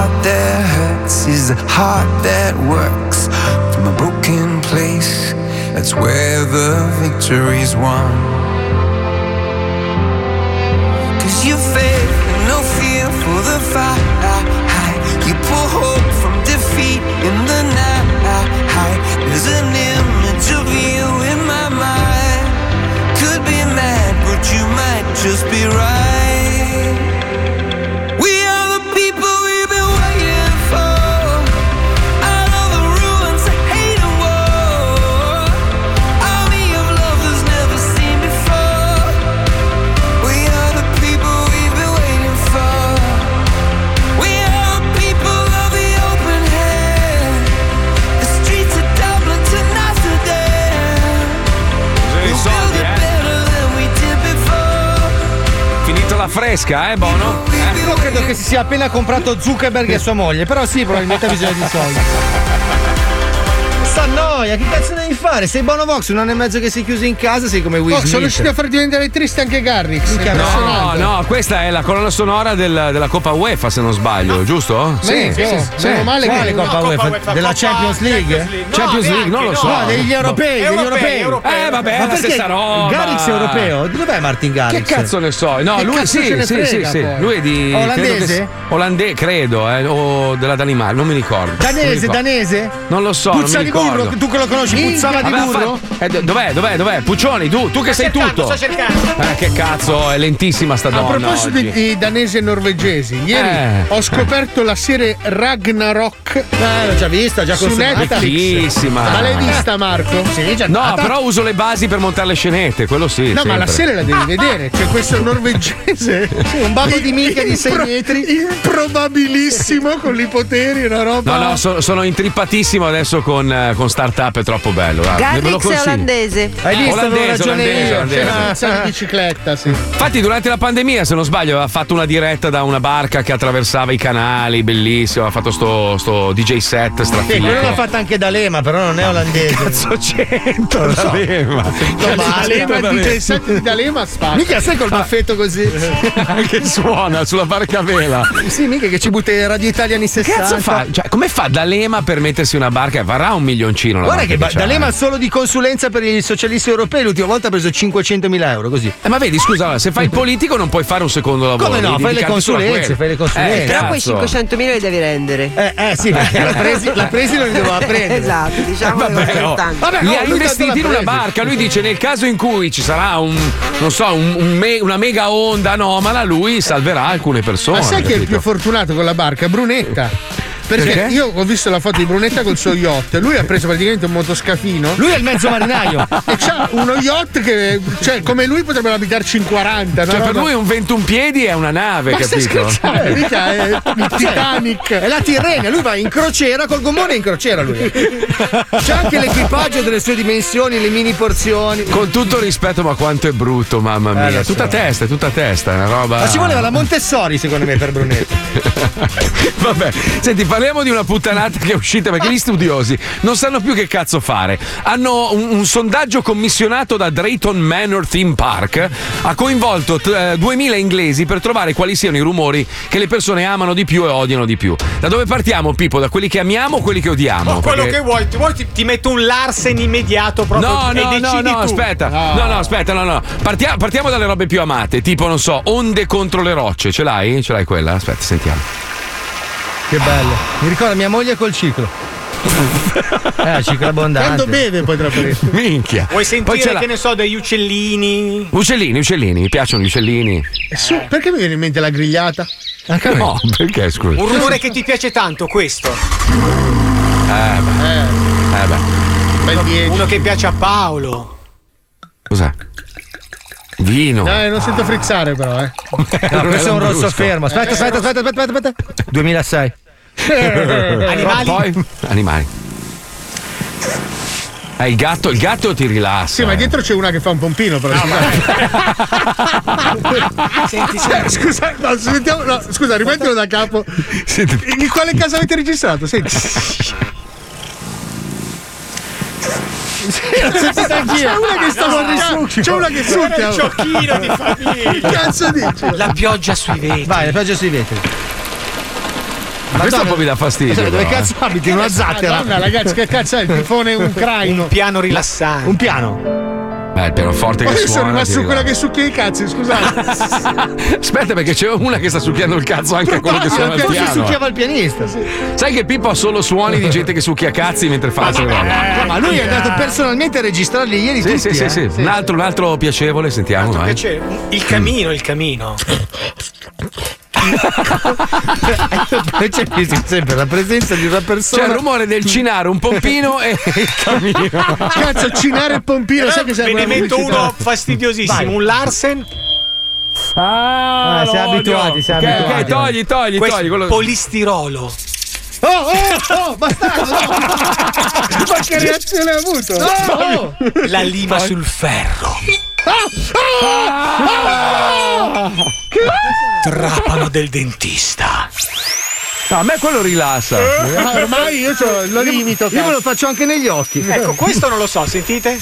Heart that hurts is a heart that works. From a broken place, that's where the victory's won. Cause you and no fear for the fight. Fresca, eh, Bono? Io credo che si sia appena comprato Zuckerberg e sua moglie, però sì, probabilmente ha bisogno di soldi. Sta noia, che cazzo devi fare? Sei Bono Vox, un anno e mezzo che sei chiuso in casa, sei come Will Oh, Smith. sono riusciti a far diventare triste anche Garrix. No, no, questa è la colonna sonora del- della Coppa UEFA, se non sbaglio, giusto? Sì, sì, sì. Meno male che- Quale Coppa no, UEFA? Della Coppa Champions League? Champions Champions League, non lo so. No, degli europei, degli europei. Eh, vabbè, è la stessa roba. Garrix è europeo? Dov'è Martin Garrix? Che cazzo ne so? No, Che lui sì, sì, sì, sì. Lui è di. Olandese? credo che- Olandese, credo, eh, o della Danimarca, non mi ricordo. Danese, danese? Non lo so, Puzza non mi burro, ricordo. tu che lo conosci, puzzava di burro? fa- eh, do- dov'è, dov'è, dov'è? Puccioni, tu, tu che sei tutto. sto cercando. Eh, che cazzo, è lentissima sta A donna. proposito oggi. di, danesi e norvegesi, ieri Eh. ho scoperto la serie Ragnarok. Eh, l'ho già vista, già su. Netflix. Bellissima. Ma l'hai vista, Marco? Sì, già No, andata. però uso le basi per montare le scenette, quello sì. No, ma la sempre. serie la devi vedere. C'è questo norvegese. un babbo di minchia di sei metri. Improbabilissimo con i poteri, una roba. No, no, so- sono intrippatissimo adesso con, eh, con Startup, è troppo bello. Garrix è olandese. Hai visto? Olandese, ragione olandese, io. olandese. C'è una sa di bicicletta, sì. Infatti, durante la pandemia, se non sbaglio, aveva fatto una diretta da una barca che attraversava i canali, bellissimo. Ha fatto sto, sto DJ set Sì, strafigo. quello l'ha fatta anche D'Alema, però non è olandese. Cazzo c'entra lo so. D'Alema? D'Alema. DJ set di D'Alema spacca. Mica sai col baffetto così. Anche suona sulla barca a vela. Sì, mica che ci butta in Radio Italia anni 60. Cazzo fa? Cioè, come fa D'Alema per mettersi una barca? Varrà un milioncino la Guarda barca che ba-. D'Alema solo di consulenza per i socialisti europei l'ultima volta ha preso 500.000 euro così. Eh, ma vedi, scusa, se fai il politico non puoi fare un secondo lavoro. Come no? Fai le consulenze, fai le consulenze. Eh, Però quei cazzo. 500.000 li devi rendere. Eh, eh sì, perché la presi, la presi non li doveva prendere. esatto, diciamo che Vabbè, tanto. Vabbè, li oh, ha lui investiti in l'ha una barca. Lui dice: nel caso in cui ci sarà un, non so, un- un me- una mega onda anomala, lui salverà alcune persone. Ma sai chi è il più fortunato con la barca? Brunetta. Perché, Perché? io ho visto la foto di Brunetta col suo yacht. Lui ha preso praticamente un motoscafino. Lui è il mezzo marinaio. E c'ha uno yacht che, cioè, come lui potrebbero abitarci in 40. una Cioè, per roba- lui un 21 piedi è una nave, Ma stai capito? scherzando? Mica è il Titanic. È la Tirrenia, lui va in crociera col gommone in crociera lui. C'è anche l'equipaggio delle sue dimensioni, le mini porzioni. Con tutto il rispetto, ma quanto è brutto, mamma mia. Eh, lo so. tutta testa, è tutta testa, è una roba. Ma ci voleva la Montessori secondo me per Brunetta. Vabbè, senti, parliamo di una puttanata che è uscita perché gli studiosi non sanno più che cazzo fare. Hanno un, un sondaggio commissionato da Drayton Manor Theme Park, ha coinvolto t- eh, 2000 inglesi per trovare quali siano i rumori che le persone amano di più e odiano di più. Da dove partiamo, Pippo? Da quelli che amiamo o quelli che odiamo? Oh, quello Perché- che vuoi, ti, vuoi ti, ti metto un Larsen immediato proprio No, e no, no, no, tu. aspetta. No. No, no, aspetta, no, no. Partia- partiamo dalle robe più amate, tipo, non so, onde contro le rocce. Ce l'hai? Ce l'hai quella? Aspetta, sentiamo. Che bello. Mi ricorda mia moglie col ciclo. eh, ciclo abbondante. Quando beve poi tra parentesi. Minchia. Vuoi sentire, che ne so, degli uccellini? Uccellini, uccellini, mi piacciono gli uccellini. E su, perché mi viene in mente la grigliata? No, perché scusa? Un rumore che ti piace tanto, questo. Eh, beh. Eh, beh. Bel 10. Uno che piace a Paolo. Cos'è? Vino. Dai, non sento frizzare però, eh. No, questo è un rosso fermo. Aspetta, aspetta, aspetta, aspetta, aspetta, aspetta. 2006. Animali? Poi, animali. Eh, il gatto, il gatto ti rilassa. Sì, ma eh. dietro c'è una che fa un pompino, però. Senti, Eh, scusa, no, sentiamo- no, scusa, rimettilo da capo. In quale casa avete registrato? Senti. L'ho sentita anch'io. C'è una che sta No, C'è una che succhia. Il giochino di famiglia. Che cazzo dici? La pioggia sui vetri. Vai, la pioggia sui vetri. Questo un po' mi dà fastidio. Dove però, cazzo abiti? In una zattera? Madonna, ragazzi, che cazzo è il tifone un craino? Un piano rilassante. Un piano. Eh. Il pianoforte Ma che io suona. sono rimasto ti su quella che succhia i cazzi, scusate. Aspetta, perché c'è una che sta succhiando il cazzo anche a quello che suona il piano. succhiava il pianista. Sai che Pippo ha solo suoni di gente che succhia cazzi mentre fa la roba. Eh, ma lui è andato personalmente a registrarli ieri Sì, tutti. sì, sì, eh. sì. Un altro, un altro piacevole, sentiamo. vai. Piace- Il camino, il camino. Poi c'è sempre la presenza di una persona. C'è il rumore del cinare, un pompino e il camino. Cazzo, cinare e pompino, sai che Ve serve ne metto uno fastidiosissimo, un Larsen. Ah, Ah, siamo lo abituati, siamo Ok, abituati. ok, togli, togli, Questo togli. Quello... polistirolo. Oh, oh, oh, bastardo! no. Ma che reazione ha avuto? Oh, La lima sul ferro. Ah, Trapano del dentista. No, a me quello rilassa. Ah, ormai io lo limito. Io me lo faccio anche negli occhi. Ecco, questo non lo so, sentite?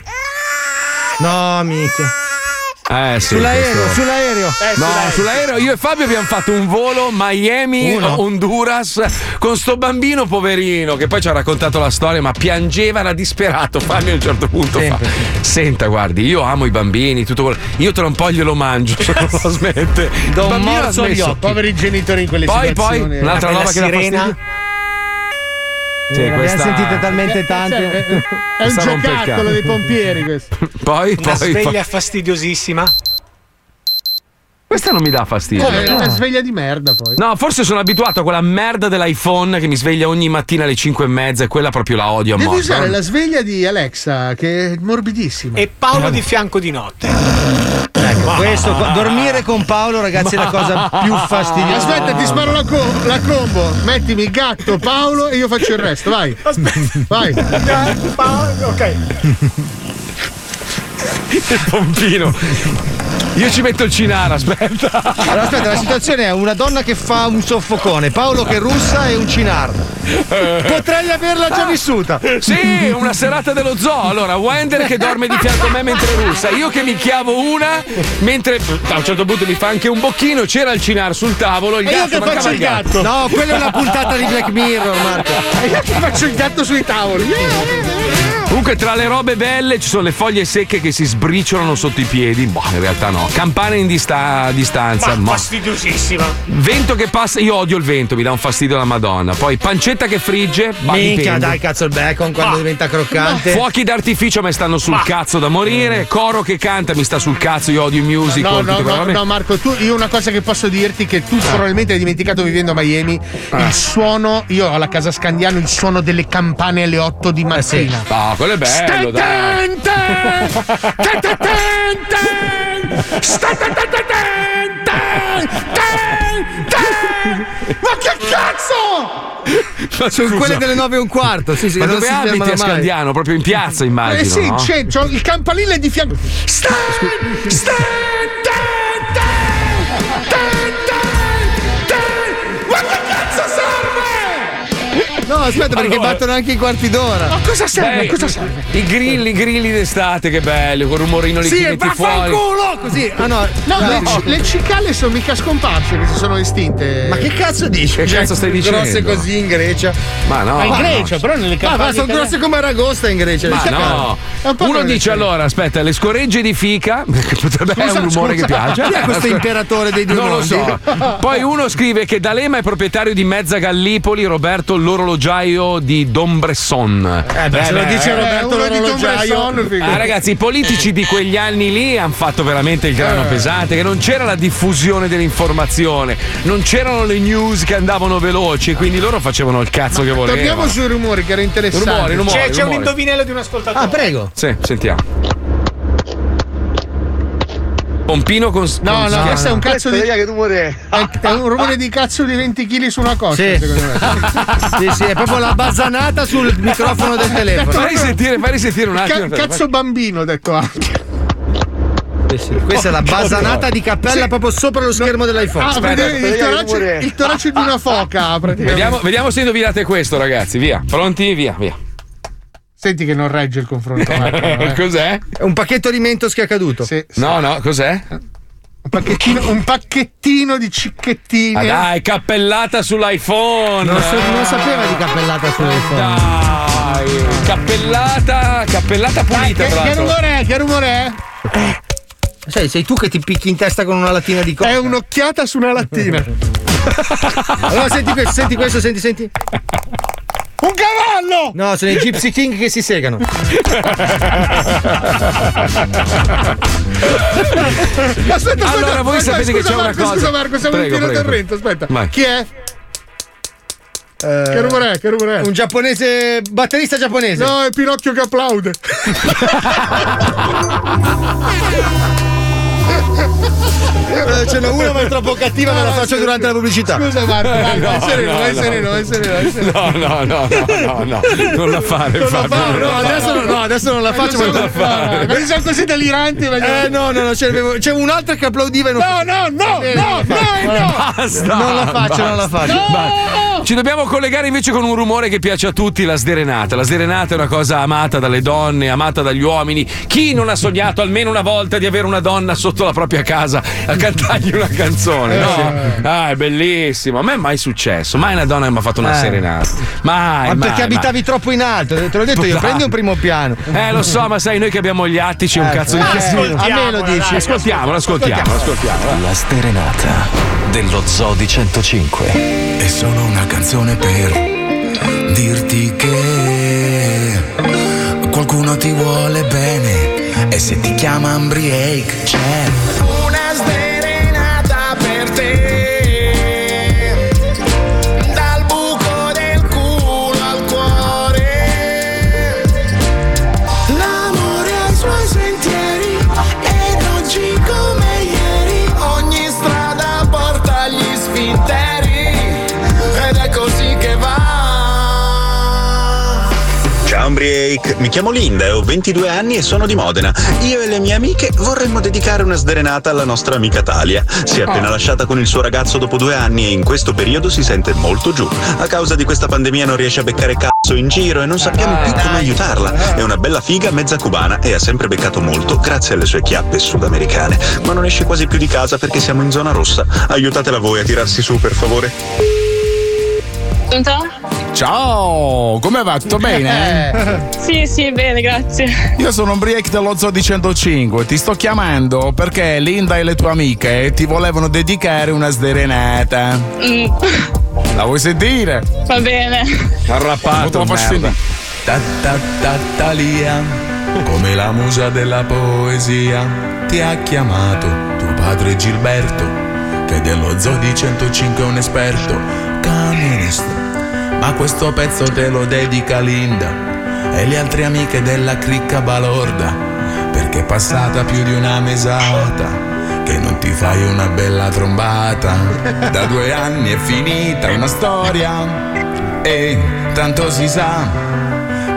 No, minchia. Eh, sì, sull'aereo, questo- sull'aereo. no, sull'aereo io e Fabio abbiamo fatto un volo Miami Uno. Honduras con sto bambino poverino che poi ci ha raccontato la storia ma piangeva era disperato Fabio a un certo punto fa senta guardi io amo i bambini tutto quello io tra un po' glielo mangio se non lo smette Do un bambino ha morso agli occhi. Poveri genitori in quelle poi poi situazioni. un'altra La roba che sirena. fastidio Sì, Ne abbiamo questa- sentite talmente È tante. un Questa rompe il giocattolo dei pompieri questo. poi Una poi sveglia fastidiosissima. questa non mi dà fastidio Come? È una sveglia di merda poi. No, forse sono abituato a quella merda dell'iPhone che mi sveglia ogni mattina alle 5 e mezza e quella proprio la odio a Devi morte. usare la sveglia di Alexa, che è morbidissima. E Paolo di fianco di notte. Questo, dormire con Paolo, ragazzi, è la cosa più fastidiosa. Aspetta, ti sparo la, co- la combo. Mettimi gatto, Paolo e io faccio il resto. Vai. Vai. Paolo, ok. Il pompino. Io ci metto il cinara, aspetta. Allora, aspetta, la situazione è una donna che fa un soffocone, Paolo che russa e un cinar. Potrei averla già vissuta. Sì, una serata dello zoo. Allora, Wender che dorme di fianco a me mentre russa. Io che mi chiavo una, mentre a un certo punto mi fa anche un bocchino. C'era il cinar sul tavolo. Il E io gatto che mancava faccio il gatto. No, quella è una puntata di Black Mirror, Marco. E io che faccio il gatto sui tavoli. Comunque, tra le robe belle ci sono le foglie secche che si sbriciolano sotto i piedi. Boh, in realtà no. Campane in dista- a distanza. Ma mo- fastidiosissima. Vento che passa, io odio il vento, mi dà un fastidio la Madonna. Poi pancetta che frigge, ma Minchia, dipende. dai, cazzo, il bacon quando diventa croccante. Fuochi d'artificio mi stanno sul cazzo da morire. Coro che canta mi sta sul cazzo. Io odio il musical. No, no, no, no, Marco, tu, io una cosa che posso dirti che tu probabilmente hai dimenticato vivendo a Miami, Ah. il suono, io ho la casa Scandiano, il suono delle campane alle 8 di mattina. Ah, quello è bello, dai. Ten, ten, ten, ten, ten, ten. Sta- ten, ten, ten, ten, ten, ten, ten. Ma che cazzo! Ma Sono scusa. quelle delle 9 e un quarto. Sì, sì, Ma dove abiti a. Scandiano? Proprio in piazza, immagino. Eh sì, no? c'è, c'ho il campanile di fianco. Stan, stan, No, aspetta, perché Allora- battono anche i quarti d'ora. Ma cosa serve? Beh, cosa serve? I grilli, i grilli d'estate, che bello, con rumorino li Sì, metti fuori. vaffanculo! Così. Ah no, No, no. Le, ci- le cicale sono mica scomparse, che si sono estinte. Ma che cazzo dici? Che cazzo stai dicendo? Grosse così in Grecia. Ma no. Ma in ma Grecia, no. però nelle campagne. ma sono italiane- grosse come Aragosta in Grecia. Ma le cicale. no, un uno dice allora: aspetta, le scoregge di fica, che potrebbe Scusa, è un rumore scusa. che piace. Chi è questo imperatore dei due Non lo mondi? so. Poi uno scrive che D'Alema è proprietario di Mezza Gallipoli, Roberto l'orologiaio di Don Bresson. Eh beh, se lo dice Eh, Roberto uno di Tom l'orologiaio. Ah, ragazzi, i politici di quegli anni lì hanno fatto veramente il grano Eh. pesante, che non c'era la diffusione dell'informazione, non c'erano le news che andavano veloci, quindi loro facevano il cazzo che volevano. Torniamo sui rumori che era interessante. Rumori, rumori. C'è, c'è un rumori. indovinello di un ascoltatore. Ah, prego. Sì, sentiamo. Pompino con. No, con- no, questo è un cazzo di. che rumore è? È, un rumore di cazzo di 20 kg su una costa, Sì. secondo me. Sì, sì, è proprio la basanata sul microfono del telefono. Fai risentire, fai risentire un attimo. Ca- cazzo bambino, ho detto anche. Questa è la basanata di cappella proprio sopra lo schermo dell'iPhone. Ah, Aspetta, il torace, rumore. il torace di una foca, praticamente. Vediamo, vediamo se indovinate questo, ragazzi. Via. Pronti? Via, via. Senti che non regge il confronto. Marco, eh. Cos'è? È un pacchetto di mentos che è caduto. Sì, sì. No, no, cos'è? Un, pacchettino, un pacchettino di cicchettini. Ah, dai, cappellata sull'iPhone. Non, so- non sapeva di cappellata sull'iPhone. Dai, cappellata, cappellata Dai, pulita, che, tra che l'altro. rumore è? Che rumore è? Sai, sei tu che ti picchi in testa con una lattina di coca. È un'occhiata su una lattina. Allora senti questo, senti questo, senti, senti. Un cavallo! No, sono i Gypsy King che si segano. Aspetta, aspetta, Allora, voi aspetta, sapete che scusa, c'è una Marco, cosa- Scusa Marco, siamo Prego, in pieno torrente, aspetta. Vai. Chi è? Che rumore è? Che rumore è? Un giapponese, batterista giapponese. No, è Pinocchio che applaude. Eh, Ce n'è una ma è troppo cattiva, me la faccio durante la pubblicità. Scusa Marco, vai, vai No, sereno, no, vai no. sereno, vai sereno, vai sereno. No, no, no, no, no, no, non la fare, Non la fa, no, adesso, no, adesso non la faccio. Non la fare. Ma sono così deliranti. Eh no, no, no, c'è, c'è un'altra che applaudiva e non No, no, no, Eh, no, no, no. Basta, Non la faccio, non la faccio. Ci dobbiamo collegare invece con un rumore che piace a tutti, la sderenata. La sderenata è una cosa amata dalle donne, amata dagli uomini. Chi non ha sognato almeno una volta di avere una donna sotto la propria casa a cantargli una canzone? No? Ah, è bellissimo. A me è mai successo. Mai una donna mi ha fatto una Eh. serenata. Mai. Ma mai, perché abitavi troppo in alto? Te l'ho detto io, prendi un primo piano. mai. Eh, lo so, ma sai, noi che abbiamo gli attici, un Eh, cazzo di eh, casino. a me lo dici. Ascoltiamolo, ascoltiamolo, ascoltiamolo. La sterenata dello Zodi 105. È solo una canzone per dirti che qualcuno ti vuole bene e se ti chiama Ambriake c'è Umbriake, mi chiamo Linda ho 22 anni e sono di Modena. Io e le mie amiche vorremmo dedicare una sderenata alla nostra amica Talia. Si è appena lasciata con il suo ragazzo dopo due anni e in questo periodo si sente molto giù. A causa di questa pandemia non riesce a beccare cazzo in giro e non sappiamo più come aiutarla. È una bella figa mezza cubana e ha sempre beccato molto grazie alle sue chiappe sudamericane. Ma non esce quasi più di casa perché siamo in zona rossa. Aiutatela voi a tirarsi su, per favore. Ciao, come va? Tutto bene? Sì, sì, bene, grazie. Io sono un break dello Zodi 105, ti sto chiamando perché Linda e le tue amiche ti volevano dedicare una sderenata. Mm, La vuoi sentire? va bene. Faccio sentire. Ta ta ta Talia, come la musa della poesia, ti ha chiamato tuo padre Gilberto, che dello Zodi 105 è un esperto camionista. Ma questo pezzo te lo dedica Linda e le altre amiche della cricca balorda, perché è passata più di una mesata che non ti fai una bella trombata. Da due anni è finita una storia e tanto si sa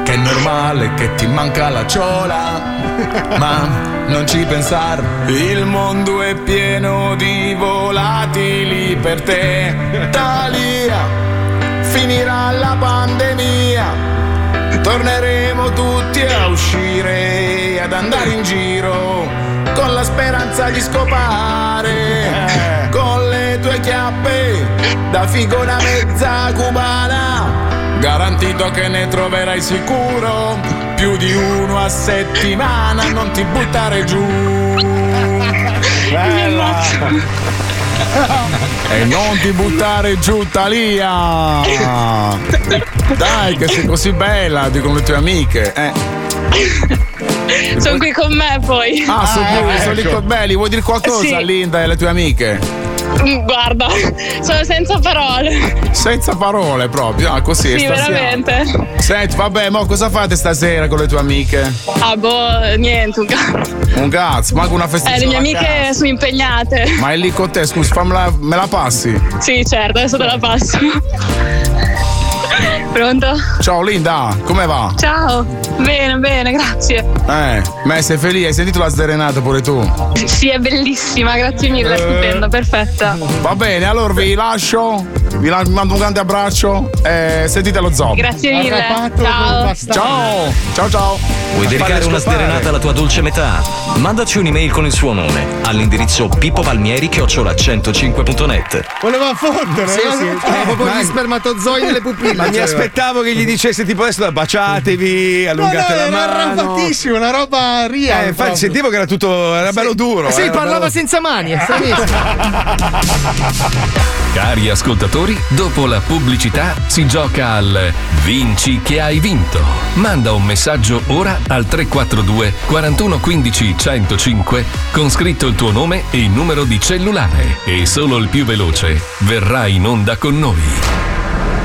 che è normale che ti manca la ciola, ma non ci pensare, il mondo è pieno di volatili per te, Talia, finirà la pandemia, torneremo tutti a uscire, ad andare in giro, con la speranza di scopare, con le tue chiappe, da figura mezza cubana. Garantito che ne troverai sicuro più di uno a settimana, non ti buttare giù. Bella. E non ti buttare giù, Talia! Dai, che sei così bella, dicono le tue amiche. Eh. Sono qui con me poi. Ah, sono, qui, sono lì con me, li vuoi dire qualcosa Sì. a Linda e alle tue amiche? Mm, Guarda, sono senza parole. Senza parole proprio, ah, così. Sì, stasera. veramente. Senti, vabbè, mo cosa fate stasera con le tue amiche? Ah, boh, niente, un cazzo. Un cazzo, manco una Eh, festina. le mie amiche sono impegnate. Ma è lì con te, scusa, fammela, me la passi? Sì, certo, adesso te la passo. Pronto? Ciao Linda, come va? Ciao. Bene, bene, grazie. Eh, me sei felice, hai sentito la sderenata pure tu? Sì, è bellissima, grazie mille, è Eh. stupenda, perfetta. Va bene, allora vi lascio, vi la- mando un grande abbraccio e sentite lo zoo. Grazie mille. Ciao. Ciao, ciao ciao. Vuoi dedicare una sderenata alla tua dolce metà? Mandaci un'email con il suo nome all'indirizzo pippopalmieri-105.net. Voleva fondere, Sì, no? sì. Proprio Ma- gli spermatozoi nelle pupille. Ma mi cioè. Aspettavo che gli dicesse tipo adesso baciatevi, allungate no, la era mano. arrabbatissimo, una roba real. Eh, infatti proprio. sentivo che era tutto era bello duro. Sì, era parlava bello- senza mani, è stranissimo. Cari ascoltatori, dopo la pubblicità si gioca al Vinci che hai vinto. Manda un messaggio ora al 342 41 15 105 con scritto il tuo nome e il numero di cellulare e solo il più veloce verrà in onda con noi.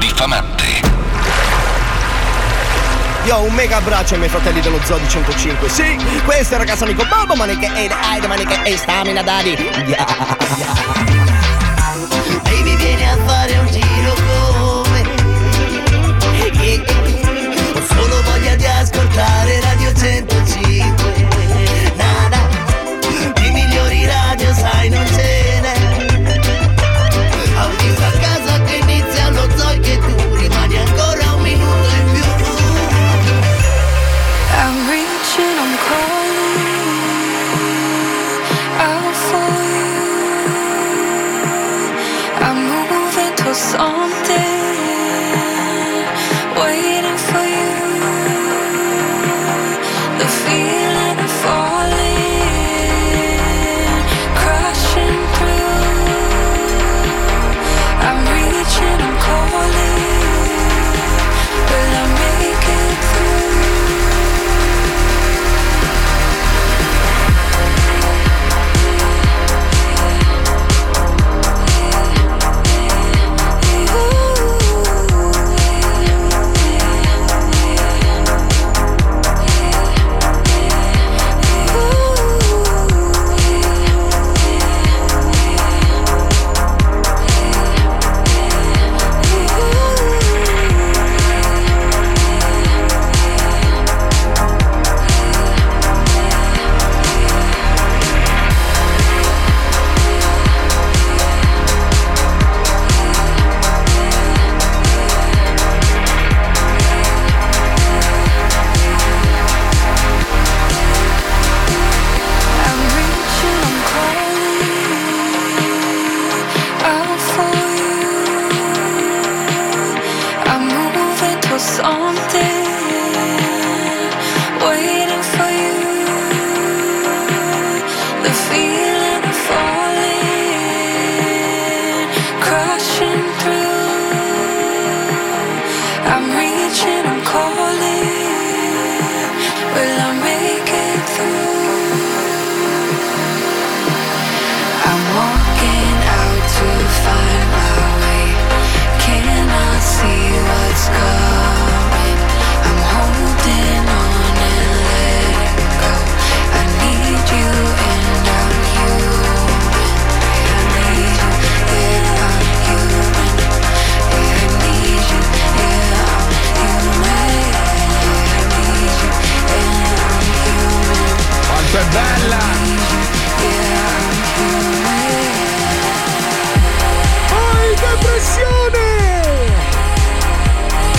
diffamante. Io ho un mega abbraccio ai miei fratelli dello Zoo di 105. Sì, questo è il ragazzo amico Bobo Maniche e Aide Maniche e Stamina Daddy. Yeah, Baby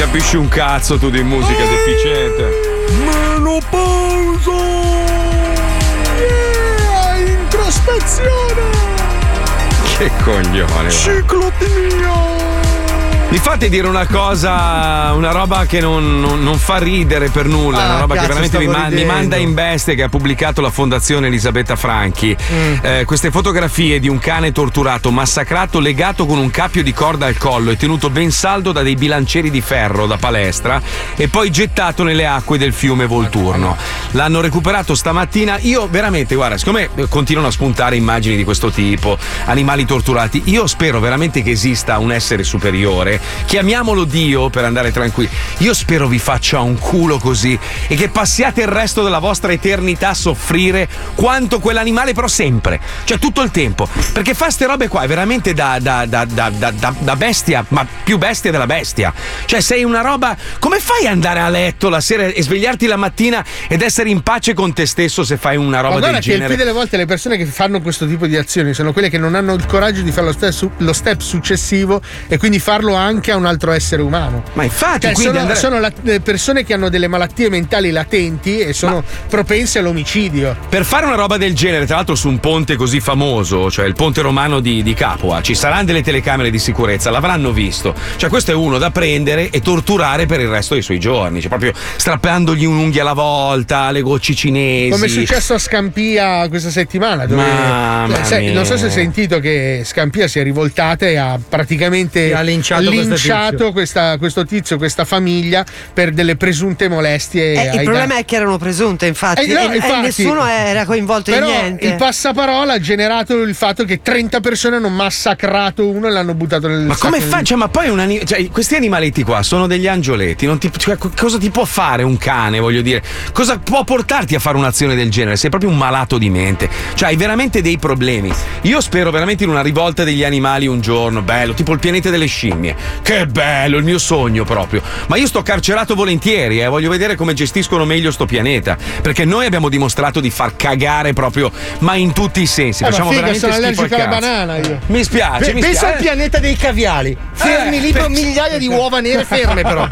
Capisci un cazzo tu di musica deficiente. Menopausa! Yeah! Introspezione! Che coglione. Ciclotimia! Mi fate dire una cosa, una roba che non, non- non fa ridere per nulla, Ah, una roba cazzo, che veramente mi, stavo ma- mi manda in bestia che ha pubblicato la fondazione Elisabetta Franchi. Mm. Eh, queste fotografie di un cane torturato, massacrato, legato con un cappio di corda al collo e tenuto ben saldo da dei bilancieri di ferro da palestra e poi gettato nelle acque del fiume Volturno. L'hanno recuperato stamattina. Io veramente, guarda, siccome eh, continuano a spuntare immagini di questo tipo, animali torturati, io spero veramente che esista un essere superiore chiamiamolo Dio per andare tranquilli. Io spero vi faccia un culo così e che passiate il resto della vostra eternità a soffrire quanto quell'animale, però sempre, cioè tutto il tempo. Perché fa ste robe qua è veramente da, da- da- da- bestia, ma più bestia della bestia. Cioè, sei una roba. Come fai ad andare a letto la sera e svegliarti la mattina ed essere in pace con te stesso se fai una roba Ma guarda del che il genere? più delle volte le persone che fanno questo tipo di azioni sono quelle che non hanno il coraggio di fare lo step, lo step successivo e quindi farlo anche anche a un altro essere umano. Ma infatti, Cioè, quindi sono, Andrea- sono la- persone che hanno delle malattie mentali latenti e sono propense all'omicidio. Per fare una roba del genere, tra l'altro su un ponte così famoso, cioè il ponte romano di, di Capua, ci saranno delle telecamere di sicurezza, l'avranno visto. Cioè questo è uno da prendere e torturare per il resto dei suoi giorni, cioè proprio strappandogli un'unghia alla volta, le gocci cinesi. Come è successo a Scampia questa settimana. Dove, Mamma Eh, sai, mia. non so se hai sentito che Scampia si è rivoltata e ha praticamente Ha linciato linciato questa- questo tizio, questa famiglia per delle presunte molestie. Eh, il problema è che erano presunte, infatti, Eh, no, e- infatti. nessuno era coinvolto Però in niente. il passaparola ha generato il fatto che 30 persone hanno massacrato uno e l'hanno buttato nel Ma come fa? Cioè, ma poi un ani- cioè, questi animaletti qua sono degli angioletti. non ti- cioè, co- cosa ti può fare un cane? Voglio dire, cosa può portarti a fare un'azione del genere? Sei proprio un malato di mente. Cioè, hai veramente dei problemi. Io spero veramente in una rivolta degli animali un giorno, bello, tipo il pianeta delle scimmie. Che bello, il mio sogno proprio. Ma io sto carcerato volentieri, eh. voglio vedere come gestiscono meglio sto pianeta. Perché noi abbiamo dimostrato di far cagare proprio, ma in tutti i sensi. Eh, Facciamo figa, veramente sono schifo al allergico alla banana io. Mi spiace, Pe- mi pensa spiace. al pianeta dei caviali. Fermi lì per migliaia di uova nere ferme, però.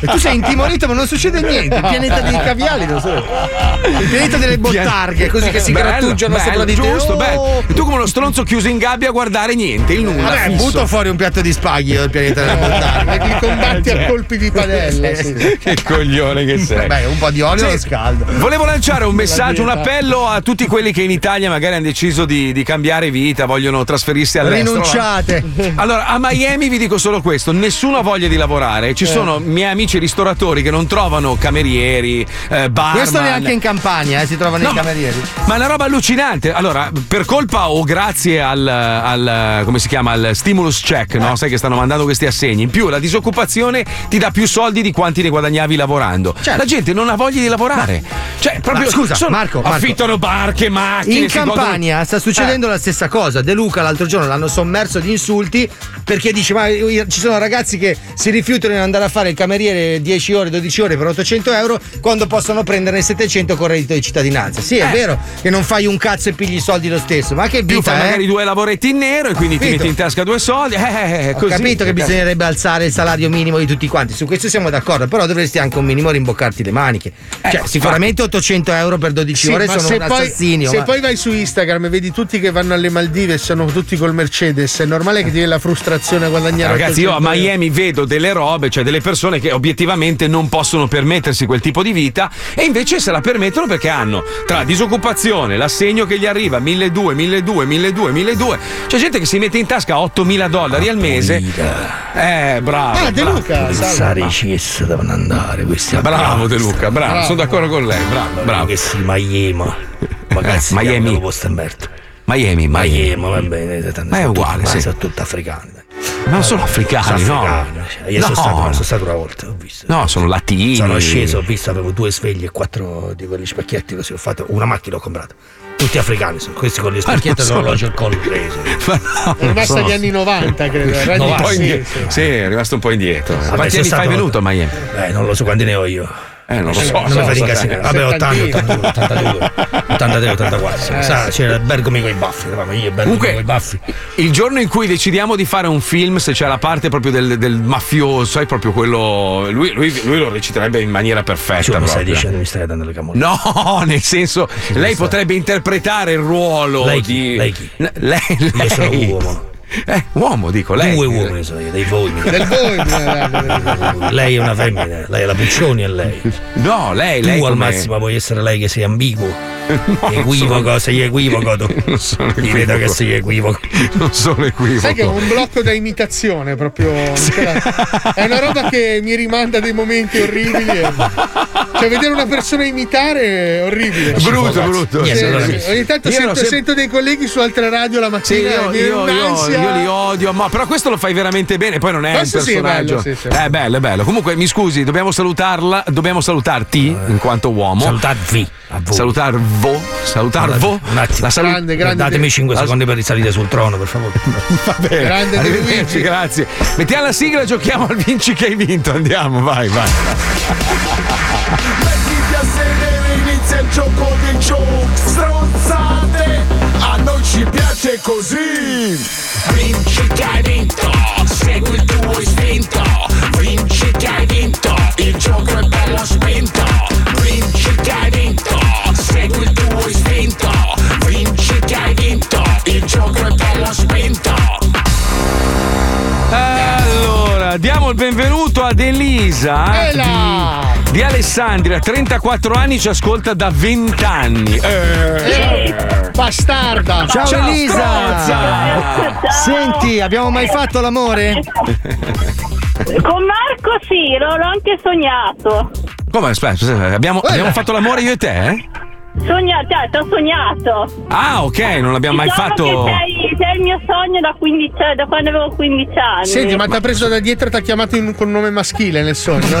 E tu sei intimorito, ma non succede niente. Il pianeta dei caviali, non so. Il pianeta delle bottarghe, così che si Bello, grattugiano bello, sopra di te. giusto, Oh! bello. E tu come uno stronzo chiuso in gabbia a guardare niente, il nulla. Vabbè, fisso. butto fuori un piatto di spaghi io, il pianeta delle bottarghe. Li combatti Cioè. a colpi di padella. sì. che coglione che sei. Beh, un po' di olio Sì. scaldo. Volevo lanciare un messaggio, un appello a tutti quelli che in Italia magari hanno deciso di, di cambiare vita, vogliono trasferirsi all'estero. Rinunciate. Allora, a Miami vi dico solo questo: nessuno ha voglia di lavorare. Ci Eh. sono miei amici ristoratori che non trovano camerieri, eh, barman. Questo neanche in campagna, eh, si trovano No, i camerieri. Ma è una roba allucinante. Allora, per colpa o grazie al, al- come si chiama? Al stimulus check, Eh. no? Sai che stanno mandando questi assegni. In più la disoccupazione ti dà più soldi di quanti ne guadagnavi lavorando. La gente non ha voglia di lavorare. Cioè, proprio Certo. Ma scusa, sono- Marco, Marco. affittano barche, macchine. In si godono- Campania sta succedendo la stessa cosa. De Luca l'altro giorno l'hanno sommerso di insulti perché dice: Ma ci sono ragazzi che si rifiutano di andare a fare il cameriere 10 ore, 12 ore per 800 euro quando possono prenderne 700 con reddito di cittadinanza. Sì, è Eh. vero che non fai un cazzo e pigli i soldi lo stesso, ma che Più vita, fai eh? magari due lavoretti in nero e quindi ti metti in tasca due soldi. Eh, eh, eh, Ho così. capito che bisognerebbe alzare il salario minimo di tutti quanti, su questo siamo d'accordo, però dovresti anche un minimo rimboccarti le maniche. Cioè, sicuramente 800 euro per 12 Sì, ore sono un poi, assassinio. se ma- poi vai su Instagram e vedi tutti che vanno alle Maldive e sono tutti col Mercedes, è normale che ti viene la frustrazione a guadagnare Ragazzi, io a 800 euro. Miami vedo delle robe, cioè delle persone che obiettivamente non possono permettersi quel tipo di vita e invece se la permettono perché hanno tra disoccupazione, l'assegno che gli arriva 1200, 1200, 1200, 1200. C'è gente che si mette in tasca 8000 dollari al mese. Eh, bravo. Ah, De bravo. Luca, Pensare i CS devono andare questi Bravo De Luca, bravo, sono d'accordo con lei, bravo, bravo. Che si Miami. Ragazzi, Eh, Miami. Lo posto merda. Miami, Miami. Miami, va bene. Ma è uguale, sì. Sono tutti africani. Ma non sono africani, Sono no. africani, cioè, Io No. sono, stato, sono stato una volta, ho visto. No, sono latini. Sono sceso, ho visto, avevo due sveglie e quattro di quegli specchietti così, ho fatto una macchina ho comprato. Tutti africani, sono questi con gli specchietti e sono- l'orologio al collo preso. È rimasta agli anni 90, credo. po' sì, sì. Sì, è rimasto un po' indietro. Vabbè, Quanti anni fai venuto a Miami? Eh, non lo so quanti ne ho io. Eh, non lo so. Non mi non fate so. incasinare. Vabbè, 80, 82, 82, 83, 84. Eh, Sa, sì. c'era Bergomi con i baffi, eravamo io e Bergomi con i baffi. il giorno in cui decidiamo di fare un film, se c'è la parte proprio del, del mafioso, sai proprio quello. Lui, lui- lui lo reciterebbe in maniera perfetta. Cioè, mi stai dicendo, mi stai dando le camore. No, nel senso, lei potrebbe interpretare il ruolo Lei chi? di. Lei chi? N- Lei, Io lei. sono uomo. Eh, uomo, dico, lei. Due uomini sono io, dei voi. Del. Lei è una femmina, lei è la Puccioni e lei. No, lei, Tu lei. al come- massimo puoi essere lei che sei ambiguo. Non equivoco, sono- sei equivoco tu. Non sono Mi vedo equivoco. che sei equivoco. Non sono equivoco. Sai che è un blocco da imitazione proprio. È una roba che mi rimanda dei momenti orribili. e- Cioè, vedere una persona imitare è orribile. Brutto, brutto. Sì, Sì, sì. sì. Ogni tanto sento, sempre- sento dei colleghi su altre radio la Sì, mattina. io, io- io- io li odio, ma però questo lo fai veramente bene, poi non è Questo un sì, è personaggio. bello, sì, sì. È bello, è bello. Comunque, mi scusi, dobbiamo salutarla, dobbiamo salutarti in quanto uomo. Salutarvi. A voi. Salutarvo, salutarvo. Un attimo. La salu- Grande, grande. Datemi 5 La- secondi per risalire sul trono, per favore. Va bene. Grande De Arrivederci, grazie. Mettiamo la sigla e giochiamo al vinci che hai vinto. Andiamo, vai, vai. Mettiti a sedere, inizia il gioco dei giochi Stronzate, a noi ci piace così vinci che hai vinto, Elisa Ela! di, di Alessandria, 34 anni, ci ascolta da 20 anni. Eh, bastarda! Ciao, Ciao, Elisa! stronza! Senti, abbiamo mai fatto l'amore? Con Marco sì, l'ho, l'ho anche sognato. Come? Aspetta, aspetta, abbiamo, abbiamo fatto l'amore io e te? eh? Sognato, cioè, ti ho sognato. Ah, ok, non l'abbiamo mai Diciamo fatto. che sei, sei il mio sogno da, 15 da quando avevo 15 anni. Senti, ma ti ha preso da dietro e ti ha chiamato in- con un nome maschile nel sogno? no,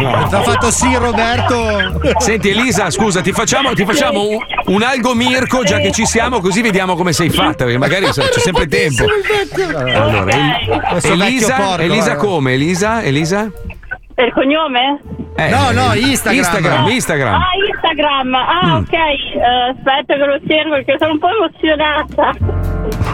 no. Ti ha fatto sì, Roberto. Senti Elisa, scusa, ti facciamo, ti facciamo un, un algo Mirko già che ci siamo, così vediamo come sei fatta, perché magari c'è sempre tempo. Allora, vecchio Elisa, porco, Elisa guarda. come? Elisa? Elisa? Il cognome? Eh, No, no, eh, Instagram. Instagram, Instagram. Ah, Instagram. Ah, Mm. ok. Eh, aspetta che lo cerco perché sono un po' emozionata.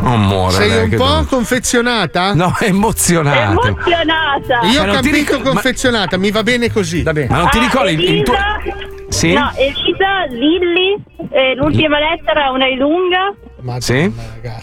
Oh, amore, Sei un po' tu- confezionata? No, è emozionato. Emozionata. Io Ma ho ti capito ric- ma- confezionata, mi va bene così. Va bene. Ma non ti Ah, ricordi il, il tuo. Elisa? Sì? No, Elisa, Lilli, eh, l'ultima lettera una è lunga. Sì?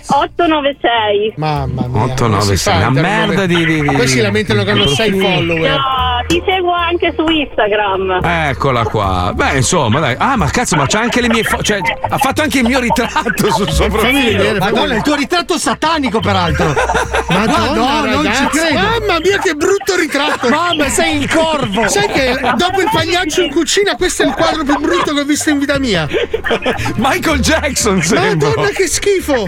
896. Mamma mia. 8, 9, come si 6. fa a Una entrare merda di. di, di Poi si lamentano che hanno di 6 profili. follower. No, ti seguo anche su Instagram. Eccola qua. Beh, insomma, dai. Ah, ma cazzo, ma c'ha anche le mie foto. Cioè, ha fatto anche il mio ritratto sul suo profilo. Madonna, il tuo ritratto satanico, peraltro. Madonna, no, non ragazzi. ci credo. Mamma mia, che brutto ritratto! Mamma, sei il corvo! Sai che dopo il pagliaccio in cucina, questo è il quadro più brutto che ho visto in vita mia. Michael Jackson, sembra. Madonna, che schifo!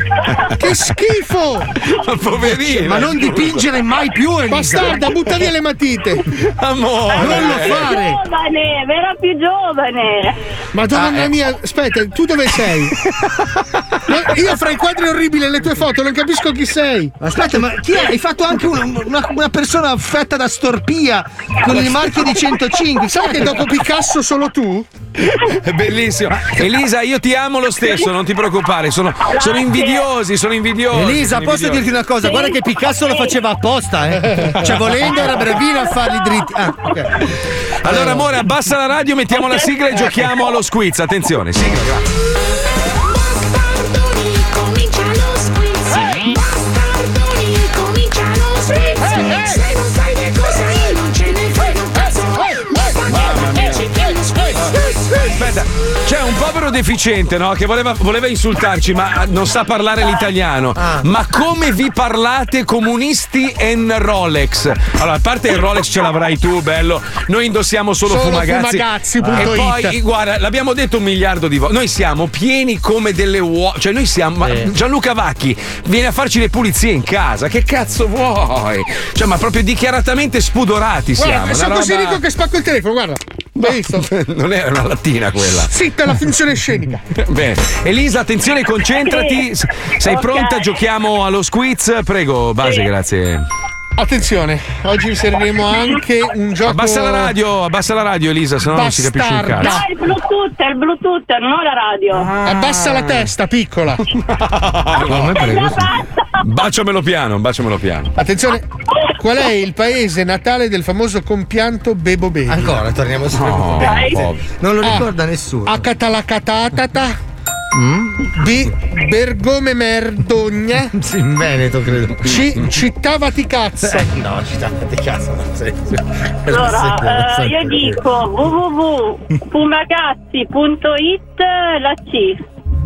Che schifo! Ma poverino. Ma non dipingere mai più, Elisa. Bastarda, butta via le matite! Amore. Non lo Più fare. giovane, vera più giovane. Madonna mia, aspetta, tu dove sei? Io fra i quadri orribili e le tue foto non capisco chi sei. Aspetta, ma chi è? Hai fatto anche una, una- una persona affetta da storpia con il marchio di 105. Sai che dopo Picasso solo tu? È bellissimo. Elisa, io ti amo lo stesso, non ti preoccupare. Sono, sono invidiosi, sono invidiosi. Elisa, sono posso invidiosi. dirti una cosa? Guarda che Picasso lo faceva apposta, eh. Cioè, volendo era brevino a farli dritti. Ah, ok. Allora, amore, abbassa la radio, mettiamo la sigla e giochiamo allo squiz. Attenzione, sigla, grazie. Aspetta, c'è un povero deficiente, no? Che voleva, voleva insultarci, ma non sa parlare l'italiano. Ma come vi parlate comunisti en Rolex? Allora, a parte il Rolex ce l'avrai tu, bello. Noi indossiamo solo, Solo fumagazzi. fumagazzi.it. E poi, guarda, l'abbiamo detto un miliardo di volte. Noi siamo pieni come delle uova. Cioè, noi siamo. ma Gianluca Vacchi viene a farci le pulizie in casa. Che cazzo vuoi? Cioè, ma proprio dichiaratamente spudorati siamo. Guarda, sono una così roba- ricco che spacco il telefono, guarda. Hai visto? Non era una lattina quella. Zitta la finzione scenica. Bene. Elisa, attenzione, concentrati. S- Sei Ok. pronta? Giochiamo allo squiz? Prego, base, Sì. grazie. Attenzione, oggi inseriremo anche un gioco. Abbassa la radio, abbassa la radio, Elisa, sennò non si capisce un Bastarda. No, cazzo. è il Bluetooth, il Bluetooth, non ho la radio. Abbassa la testa, piccola. No, prego, sì. Baciamelo piano, baciamelo piano. Attenzione, qual è il paese natale del famoso compianto Bebo Baby? Ancora, torniamo su. No, povero. Non lo Ah. ricorda nessuno. A Catalacatata. B. Bergome Merdogna. Sì, in Veneto, credo. C. Città Vaticazza. Eh, no, ci di cazzo, non sei. Allora, eh, io dico www.fumagazzi.it la C.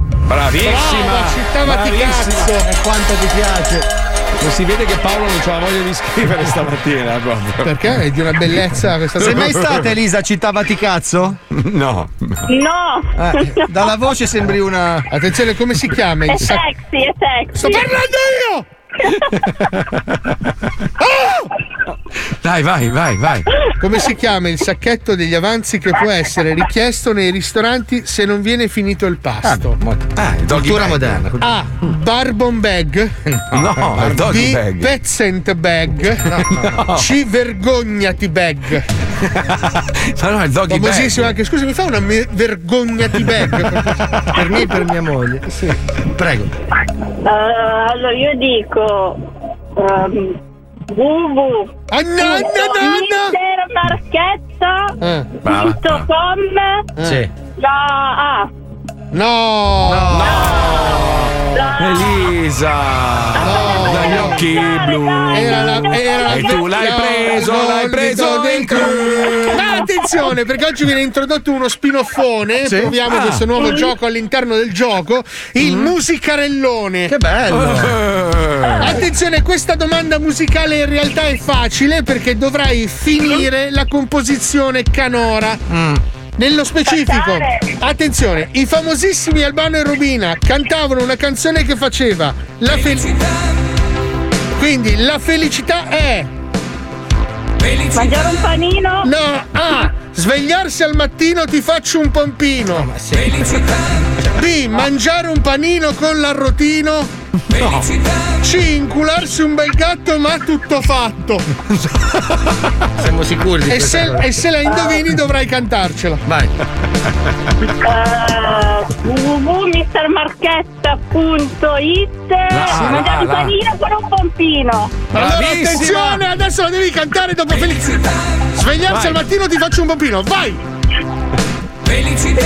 Bravissima! Brava, città. Vaticazzo. E quanto ti piace. Non si vede che Paolo non c'ha voglia di scrivere stamattina proprio. Perché è di una bellezza questa Sei mai stata Elisa a Città Vaticazzo? No. No! Eh, dalla voce sembri una. Attenzione, come si chiama? È Il sa- sexy, è sexy. Sto parlando io! Ah! Dai, vai, vai, vai. Come si chiama il sacchetto degli avanzi che può essere richiesto nei ristoranti se non viene finito il pasto? Ah, il doggy Cultura bag. moderna. A. Barbon bag. No, il doggy B. bag. Pezzent bag. No. C. Vergognati bag. Ma no, il doggy bag. Famosissimo anche. Scusa, mi fa una me- vergognati bag per me e per mia moglie. Sì. Prego. Eh, allora io dico ehm, www. No, no, no, Marchetta. Eh. Com. Sì. La A. No. Elisa! Dagli occhi blu! Era la, era la- E tu l'hai no, preso, no, l'hai preso in culo! Ma attenzione, perché oggi viene introdotto uno spinoffone. Sì? Proviamo Ah. questo nuovo gioco all'interno del gioco. Il musicarellone. Che bello! Attenzione, questa domanda musicale in realtà è facile perché dovrai finire la composizione canora. Nello specifico, attenzione, i famosissimi Albano e Rubina cantavano una canzone che faceva la felicità. Quindi la felicità è. Mangiare un panino? No, A. Svegliarsi al mattino ti faccio un pompino. B. Mangiare un panino con l'arrotino. C. Incularsi un bel gatto ma tutto fatto. Siamo sicuri di E se, cosa? e se la indovini dovrai cantarcela. Vai. Www.mistermarchetta.it là, Mangiare un panino con un pompino. Allora Bravissima. attenzione, adesso la devi cantare dopo felicità. Svegliarsi Vai. al mattino ti faccio un pompino. Vai! Felicità.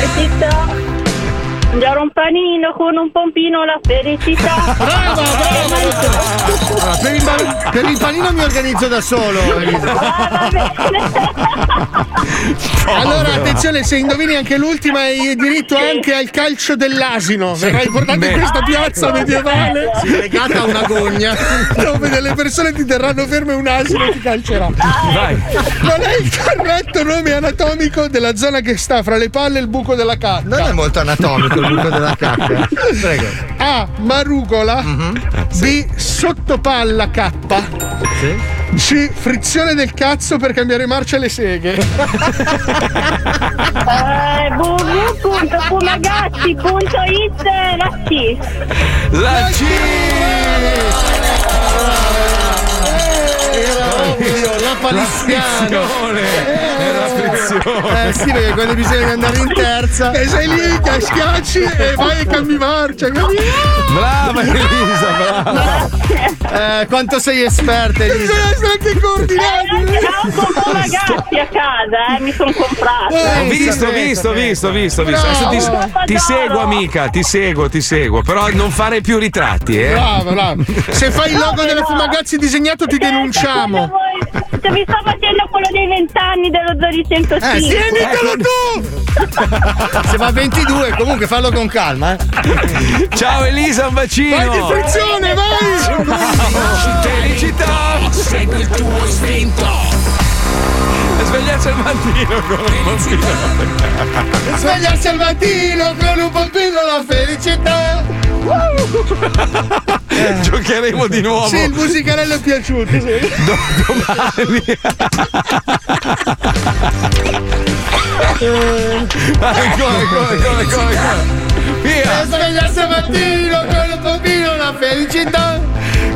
Mangiare un panino con un pompino la felicità. Brava, brava! Allora, per, il, ba- per il panino mi organizzo da solo. Allora, attenzione, se indovini anche l'ultima, hai diritto anche al calcio dell'asino. Verrai portato in questa piazza medievale. Legata a una gogna. Dove delle persone ti terranno fermo e un asino ti calcerà. Vai. Non è il corretto nome anatomico della zona che sta fra le palle e il buco della cacca. Non è molto anatomico il buco della cacca. Prego. A. Marugola. B. Sottopalla K. C. Frizione del cazzo per cambiare marcia alle seghe. Eh, www.fumagazzi.it la C. La C! Era ovvio, la paliziano. Frizione! Eh sì, perché quando bisogna andare in terza. E sei lì che schiacci e vai e cambi marcia. capito? Brava Elisa, brava! Eh, quanto sei esperta, Elisa. Bisogna essere anche coordinati. Anche un fumagazzi a casa, eh, mi sono comprato. Ho visto, visto, visto, visto, visto. Ti seguo, amica, ti seguo, ti seguo. Però non fare più ritratti, eh. Brava, brava. Se fai il logo della Fumagazzi disegnato ti denunciamo. Se mi sto facendo quello dei vent'anni dello Zodi 105. Eh, sì, ditelo tu! Se va a 22, comunque fallo con calma, eh. Ciao Elisa, un bacino! Vai di frizione, vai! Felicità! Segui il tuo istinto. Svegliarsi al mattino con un pompino. Svegliarsi al mattino con un pompino la felicità. Giocheremo di nuovo. Sì, il musicarello è piaciuto. Sì. domani. Vai, come, come, come, come, come. Via! Svegliarsi mattino con un pompino la felicità.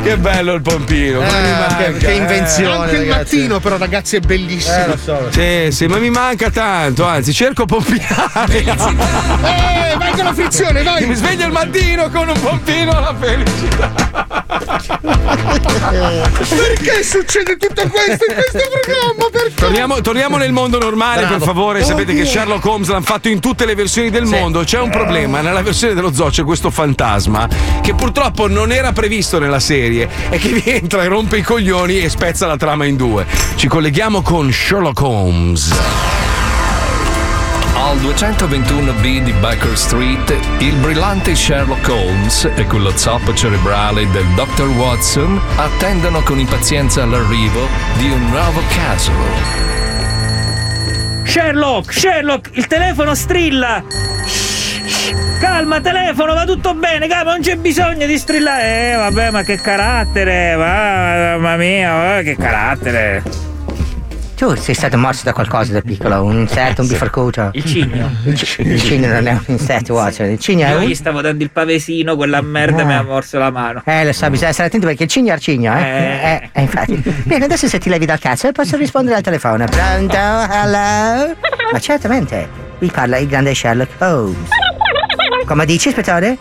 Che bello il pompino. Eh, manca, che- che eh. invenzione. Anche il ragazzi. mattino, però, ragazzi, è bellissimo. Eh, lo so. Sì, sì, ma mi manca tanto, anzi, cerco pompiare. Eh, vai con la frizione, vai! Mi sveglio il mattino con un pompino alla felicità. Perché succede tutto questo in questo programma? Perché? Torniamo, torniamo nel mondo normale, Bravo. per favore. Sapete che Sherlock Holmes l'hanno fatto in tutte le versioni del mondo. C'è un problema. Nella versione dello zoo c'è questo fantasma che purtroppo non era previsto nella serie e che vi entra e rompe i coglioni e spezza la trama in due. Ci colleghiamo con Sherlock Holmes. Al 221B di Baker Street, il brillante Sherlock Holmes e quello zoppo cerebrale del Dr. Watson attendono con impazienza l'arrivo di un nuovo caso. Sherlock, Sherlock, il telefono strilla. Calma, telefono, va tutto bene, calma, non c'è bisogno di strillare. Eh, vabbè, ma che carattere, va, mamma mia, eh, che carattere. Tu sei stato morso da qualcosa da piccolo, un insetto, un biforcuto. Il cigno. Il, ci- il cigno non è un insetto, Watson. Il cigno è Io un. gli stavo dando il pavesino, quella merda Ah. mi ha morso la mano. Eh, lo so, bisogna stare attenti perché il cigno è arcigno, eh? Eh, eh, infatti. Bene, adesso se ti levi dal cazzo posso rispondere al telefono. Pronto? Hello? Ma certamente. Vi parla il grande Sherlock Holmes. Come dici, ispettore?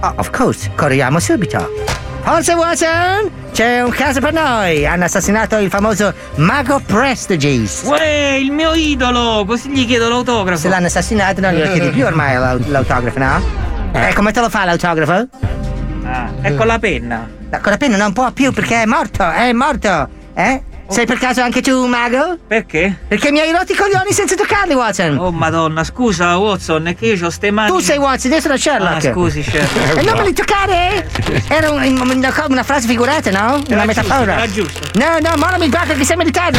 Oh, of course. Corriamo subito. Forza Watson! C'è un caso per noi! Hanno assassinato il famoso Mago Prestiges. Uè, il mio idolo! Così gli chiedo l'autografo. Se l'hanno assassinato non glielo chiedi più ormai l'aut- l'autografo, no? Eh, come te lo fa l'autografo? Ah, è con la penna. No, con la penna non può più perché è morto, è morto. Eh? Sei per caso anche tu un mago? Perché? Perché mi hai rotto i coglioni senza toccarli, Watson. Oh madonna, scusa Watson, è che io ho ste mani. Tu sei Watson, io sono Sherlock. Ah, scusi, Sherlock. E non me li toccare? Era un- una, una frase figurata, no? Una Era metafora. giusto, era giusto. No, no, ma non mi tocca che sei militare.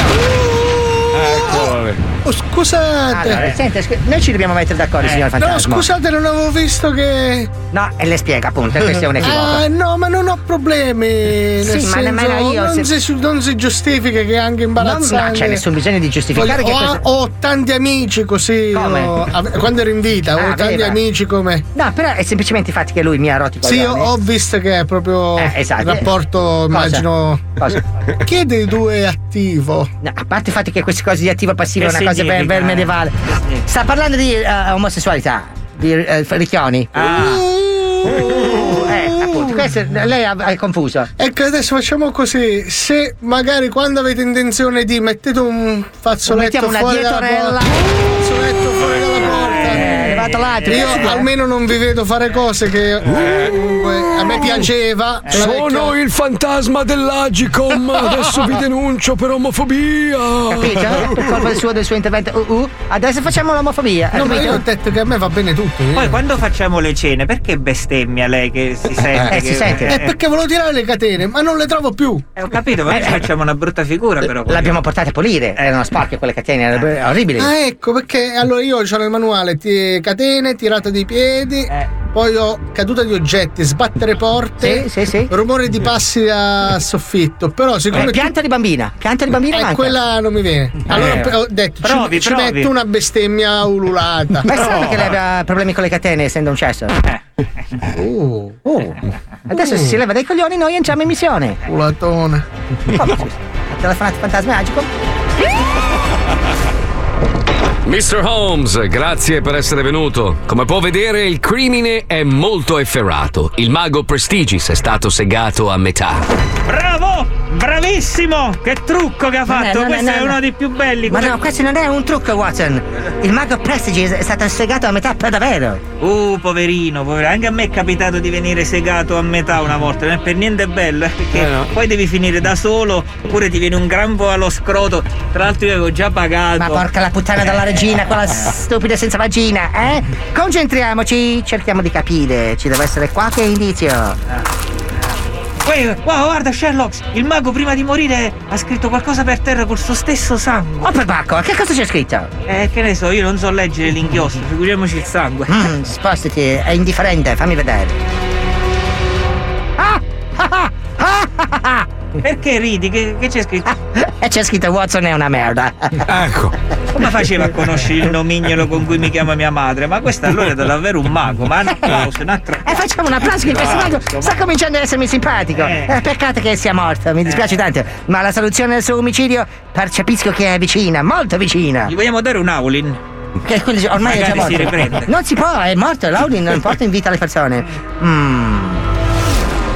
Eccolo. Oh, scusate. Allora, senta, scu- noi ci dobbiamo mettere d'accordo, Eh, signor No, Fantasma. scusate, non avevo visto che. No, e le spiega appunto, questo è un equivoco. Ah, no, ma non ho problemi. Nel Sì, ma senso, nemmeno io, Non, se- si, non si giustifica che è anche imbarazzante. non c'è nessun bisogno di giustificare Voglio- che ho, questo... ho tanti amici così. Come? ho- quando ero in vita, Ah, ho tanti aveva. amici come. No, però è semplicemente i fatti che lui mi ha rotto i Sì, ho, ho visto che è proprio Eh, esatto. il rapporto, Cosa? immagino. Cosa? Chi è dei due attivo? No, a parte il fatto che queste cose di attivo passivo è una cosa per, per medievale. Sta parlando di eh, omosessualità, di eh, ricchioni. Ah, Eh, appunto, questo lei ha confuso. Ecco, adesso facciamo così. Se magari quando avete intenzione di mettete un fazzoletto Mettiamo una fuori dalla dietorella. porta. Un fazzoletto fuori dalla porta. Eh, levato l'altro. Io Cazzo, almeno non vi vedo fare cose che eh, comunque a me piaceva. Sono il fantasma dell'Agicom, adesso vi denuncio per omofobia. Capito? Per colpa del suo, del suo intervento. Uh, uh, adesso facciamo l'omofobia. No, ma io ho detto che a me va bene tutto. io. Poi quando facciamo le cene, perché bestemmia lei che si sente? Eh, che- si sente. È perché volevo tirare le catene, ma non le trovo più. Eh, ho capito, ma facciamo una brutta figura però. L'abbiamo portate a pulire. Erano sporche quelle catene, erano orribili. Ah, ecco, perché allora io ho nel manuale ti- catene, tirata di piedi, Eh. poi ho caduta di oggetti, sbattere porte, Sì, sì, sì. rumore di passi a soffitto. Però siccome Eh, tu- pianta di bambina. Pianta di bambina eh, manca. quella non mi viene. Allora Eh. ho detto, ci- Provi, ci, provi. metto una bestemmia ululata. Ma è strano che lei abbia problemi con le catene essendo un cesso. Uh, uh. Adesso se si leva dai coglioni noi entriamo in missione. Ulatone. Come scusa? Ha telefonato fantasma magico? Mr. Holmes, grazie per essere venuto. Come può vedere, il crimine è molto efferrato. Il mago Prestigis è stato segato a metà. Bravo! Bravissimo! Che trucco che ha fatto! non è- Questo è non è- uno dei più belli. Ma no, questo non è un trucco, Watson. Il mago Prestige è stato segato a metà per davvero. Uh, poverino, poverino. Anche a me è capitato di venire segato a metà una volta. Non è per niente bello, eh, perché Eh, no. poi devi finire da solo, oppure ti viene un grampo allo scroto. Tra l'altro io avevo già pagato. Ma porca la puttana della regina, quella stupida senza vagina, eh? Concentriamoci, cerchiamo di capire. Ci deve essere qualche indizio. Wow, guarda Sherlock, il mago prima di morire ha scritto qualcosa per terra col suo stesso sangue. Oh, per bacco, che cosa c'è scritto? Eh, che ne so, io non so leggere l'inchiostro, figuriamoci il sangue. Mm, spostati, è indifferente, fammi vedere. Ah! Ah! Ah! Ah! Ah! Perché ridi? Che, che c'è scritto? E c'è scritto Watson è una merda. Ecco. Come faceva a conoscere il nomignolo con cui mi chiama mia madre? Ma questo allora è davvero un mago, ma un applauso, un altro. E facciamo un applauso che questo mago sta cominciando ad essermi simpatico. Eh. Eh, peccato che sia morto, mi dispiace tanto. Ma la soluzione del suo omicidio percepisco che è vicina, molto vicina. Gli vogliamo dare un Aulin? Che quelli- ormai è già Magari si morto. riprende. Non si può, è morto, Laudin non porta in vita le persone. Mm.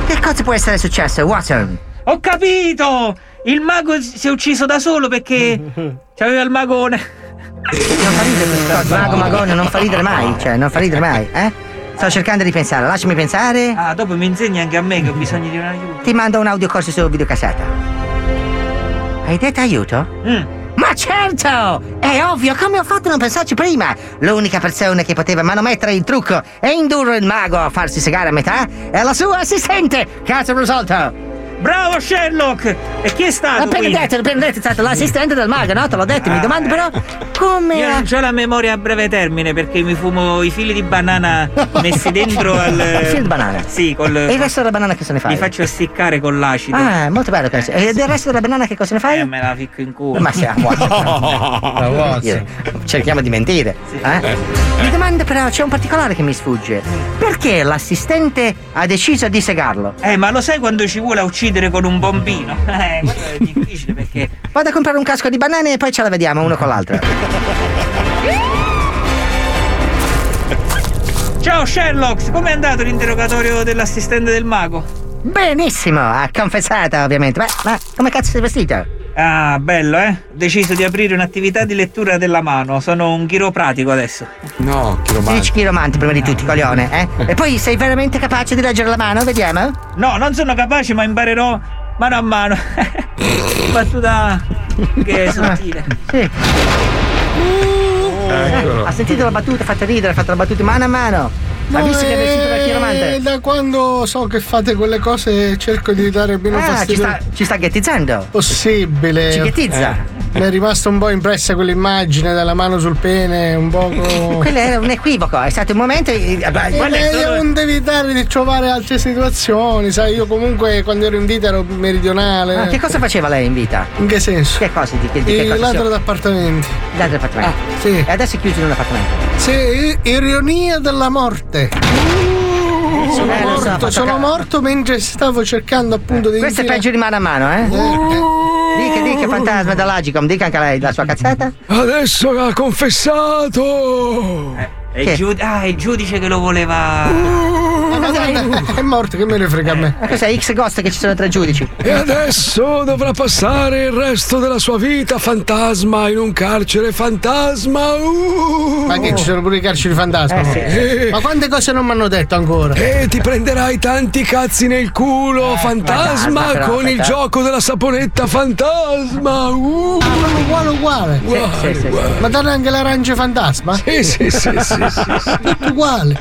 Che cosa può essere successo, Watson? Ho capito! Il mago si è ucciso da solo perché c'aveva il magone. Non fa ridere questa cosa. Mago Magone non fa ridere mai, cioè, non fa ridere mai, eh? Sto cercando di pensare, lasciami pensare. Ah, dopo mi insegni anche a me che ho bisogno di un aiuto. Ti mando un audiocorso su videocassetta. Hai detto aiuto? Mm. Ma certo! È ovvio, come ho fatto a non pensarci prima? L'unica persona che poteva manomettere il trucco e indurre il mago a farsi segare a metà è la sua assistente! Caso risolto! Bravo Sherlock! E chi è stato? Qui? detto, appena detto, è stato l'assistente del mago, no? Te l'ho detto, mi domando però. come? Io non ho la memoria a breve termine perché mi fumo i fili di banana messi dentro al. Il fil di banana? Sì, col. E il resto della banana che se ne fai? Mi faccio essiccare con l'acido. Ah, molto bello questo. E del resto della banana che cosa ne fai? Eh, me la ficco in culo. Ma sia No. Cerchiamo di mentire. eh? Mi domando però, c'è un particolare che mi sfugge. Perché l'assistente ha deciso di segarlo? Eh, ma lo sai quando ci vuole a uccidere con un bombino? Eh, quello è difficile perché. Vado a comprare un casco di banane e poi ce la vediamo uno con l'altro. Ciao Sherlock, com'è andato l'interrogatorio dell'assistente del mago? Benissimo, ha confessato ovviamente. Ma, ma come cazzo sei vestito? Ah, bello, eh? Ho deciso di aprire un'attività di lettura della mano. Sono un chiropratico adesso. No, Dici chiromanti prima di tutti, coglione, eh? E poi sei veramente capace di leggere la mano? Vediamo? No, non sono capace, ma imparerò mano a mano. Battuta che è sottile. Sì. Eccolo. Ha sentito la battuta, ha fatto ridere, ha fatto la battuta mano a mano. No, visto che è vestito da eh, chiromante? Da quando so che fate quelle cose cerco di dare meno Ah, ci fastidio. sta, ci sta ghettizzando. Possibile. Ci ghettizza? Eh. Mi è rimasta un po' impressa quell'immagine della mano sul pene, un poco. Quello era un equivoco, è stato un momento. eh, solo- non devi evitare di trovare altre situazioni, sai, io comunque quando ero in vita ero meridionale. Ah, che cosa faceva lei in vita? In che senso? Che cosa? Di, che- di che Il cosa? ladro d'appartamenti. Ladro d'appartamento. sì. E adesso è chiuso in un appartamento. Sì, ironia della morte. Sono, Eh, so, morto, fa sono morto mentre stavo cercando appunto di. Questo è peggio di mano a mano, eh? Dica, dica, fantasma dall'Agicom, dica anche lei la sua cazzata. Adesso ha confessato! È il, giud- ah, è il giudice che lo voleva. È morto, che me ne frega a me. Ma cos'è X Ghost che ci sono tre giudici? E adesso dovrà passare il resto della sua vita fantasma in un carcere fantasma. Uh. Ma che ci sono pure i carceri fantasma? Eh, sì. no? Ma quante cose non mi hanno detto ancora? E ti prenderai tanti cazzi nel culo, fantasma, fantasma, però, con il gioco della saponetta fantasma. Uh. Uguale, uguale. Uguale, uguale. Ma danno anche l'arancia fantasma? Sì, sì, sì, sì, sì, sì. Tutto uguale.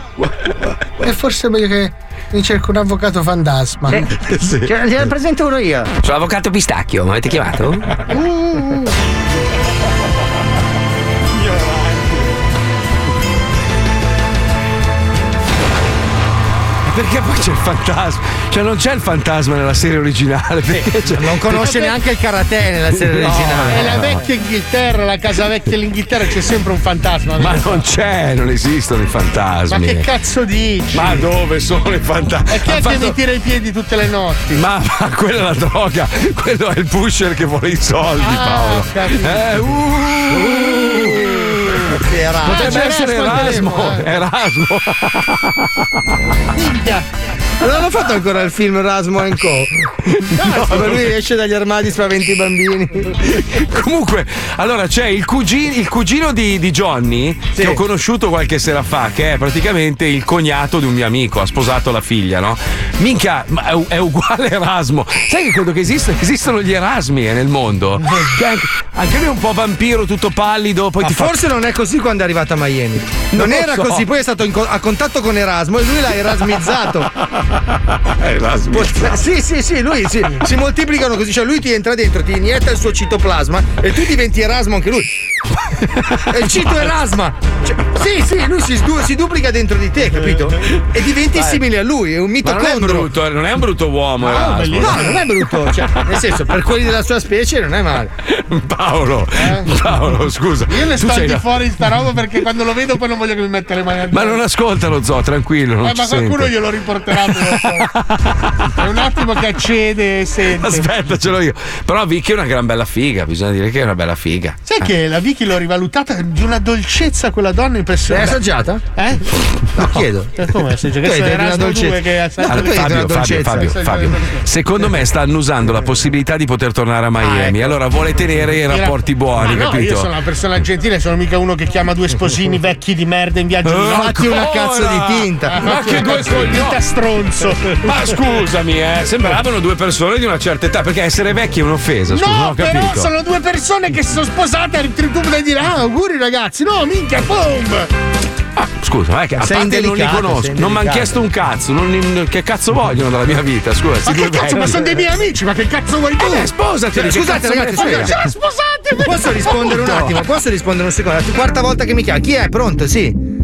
E forse è meglio che mi cerco un avvocato fantasma. Ce ne presento uno io. Sono l'avvocato Pistacchio, mi avete chiamato? Uh. Perché poi c'è il fantasma? Cioè non c'è il fantasma nella serie originale. Perché c'è- Non conosce neanche il karate nella serie No, originale. È la vecchia Inghilterra, la casa vecchia dell'Inghilterra, c'è sempre un fantasma. Ma non c'è, non esistono i Ma fantasmi. che cazzo dici? Ma dove sono i fantasmi? E chi è Ha che fatto- mi tira i piedi tutte le notti? Ma, ma quella è la droga, quello è il pusher che vuole i soldi, Ah, Paolo. capito. Eh, uh, Potrebbe essere Erasmo, eh. Erasmo. Minchia! Non hanno fatto ancora il film Rasmo Co. No, dove lui esce dagli armadi spaventi i bambini. Comunque, allora c'è il cugino, il cugino di, di Johnny che ho conosciuto qualche sera fa, che è praticamente il cognato di un mio amico, ha sposato la figlia, no? Minchia, ma è, è uguale Erasmo. Sai che credo che esista- esistono gli Erasmi eh, nel mondo? Che anche, anche lui è un po' vampiro, tutto pallido, poi Ma ti fa- forse non è così quando è arrivato a Miami. Non, Non era so. così, poi è stato in a contatto con Erasmo e lui l'ha erasmizzato. Erasmo. Sì, sì, sì, lui si, si moltiplicano così, cioè lui ti entra dentro, ti inietta il suo citoplasma e tu diventi Erasmo anche lui. È il cito Erasma. Cioè, sì, sì, lui si, si duplica dentro di te, capito? E diventi Dai. simile a lui, è un Ma non è brutto, eh, non è un brutto uomo, No, Erasmo. no, non è brutto, cioè, nel senso, per quelli della sua specie non è male. Paolo, Paolo, scusa. Io ne sto di fuori sta roba perché quando lo vedo poi non voglio che mi metta le mani addosso. Ma non ascolta lo zoo, tranquillo, non Eh, ci ma qualcuno sente. glielo riporterà. È un attimo che accede e sente. Aspetta, ce l'ho io. Però Vicky è una gran bella figa, bisogna dire che è una bella figa. Sai che la Vicky l'ho rivalutata di una dolcezza quella donna impressionante. L'hai assaggiata? Eh? No, chiedo. Eh, Come assaggia? Che detto una dolcezza. 2 che le- Fabio, Fabio, Fabio, Fabio, secondo me stanno usando la possibilità di poter tornare a Miami. Allora vuole tenere i rapporti buoni, Ma no, capito? io sono una persona gentile, sono mica uno che chiama due sposini vecchi di merda in viaggio di Eh, notte. Fatti una cazzo di tinta. Eh, Ma che due coglioni. tinta stronzo. Ma scusami, eh, sembravano due persone di una certa età, perché essere vecchi è un'offesa, scusa, No, però capito. sono due persone che si sono sposate e tu puoi dire ah, auguri ragazzi. No, minchia, boom! Scusa, ma è che a Sei parte non li conosco, non mi hanno chiesto un cazzo, non che cazzo vogliono dalla mia vita? Scusa, Ma che cazzo, ma sono dei miei amici, ma che cazzo vuoi tu? Eh, sposati, Cioè, scusate, cazzo ragazzi, scusate, Sposate! Posso rispondere un attimo? Posso rispondere un secondo? La quarta volta che mi chiama. Chi è? Pronto? Sì.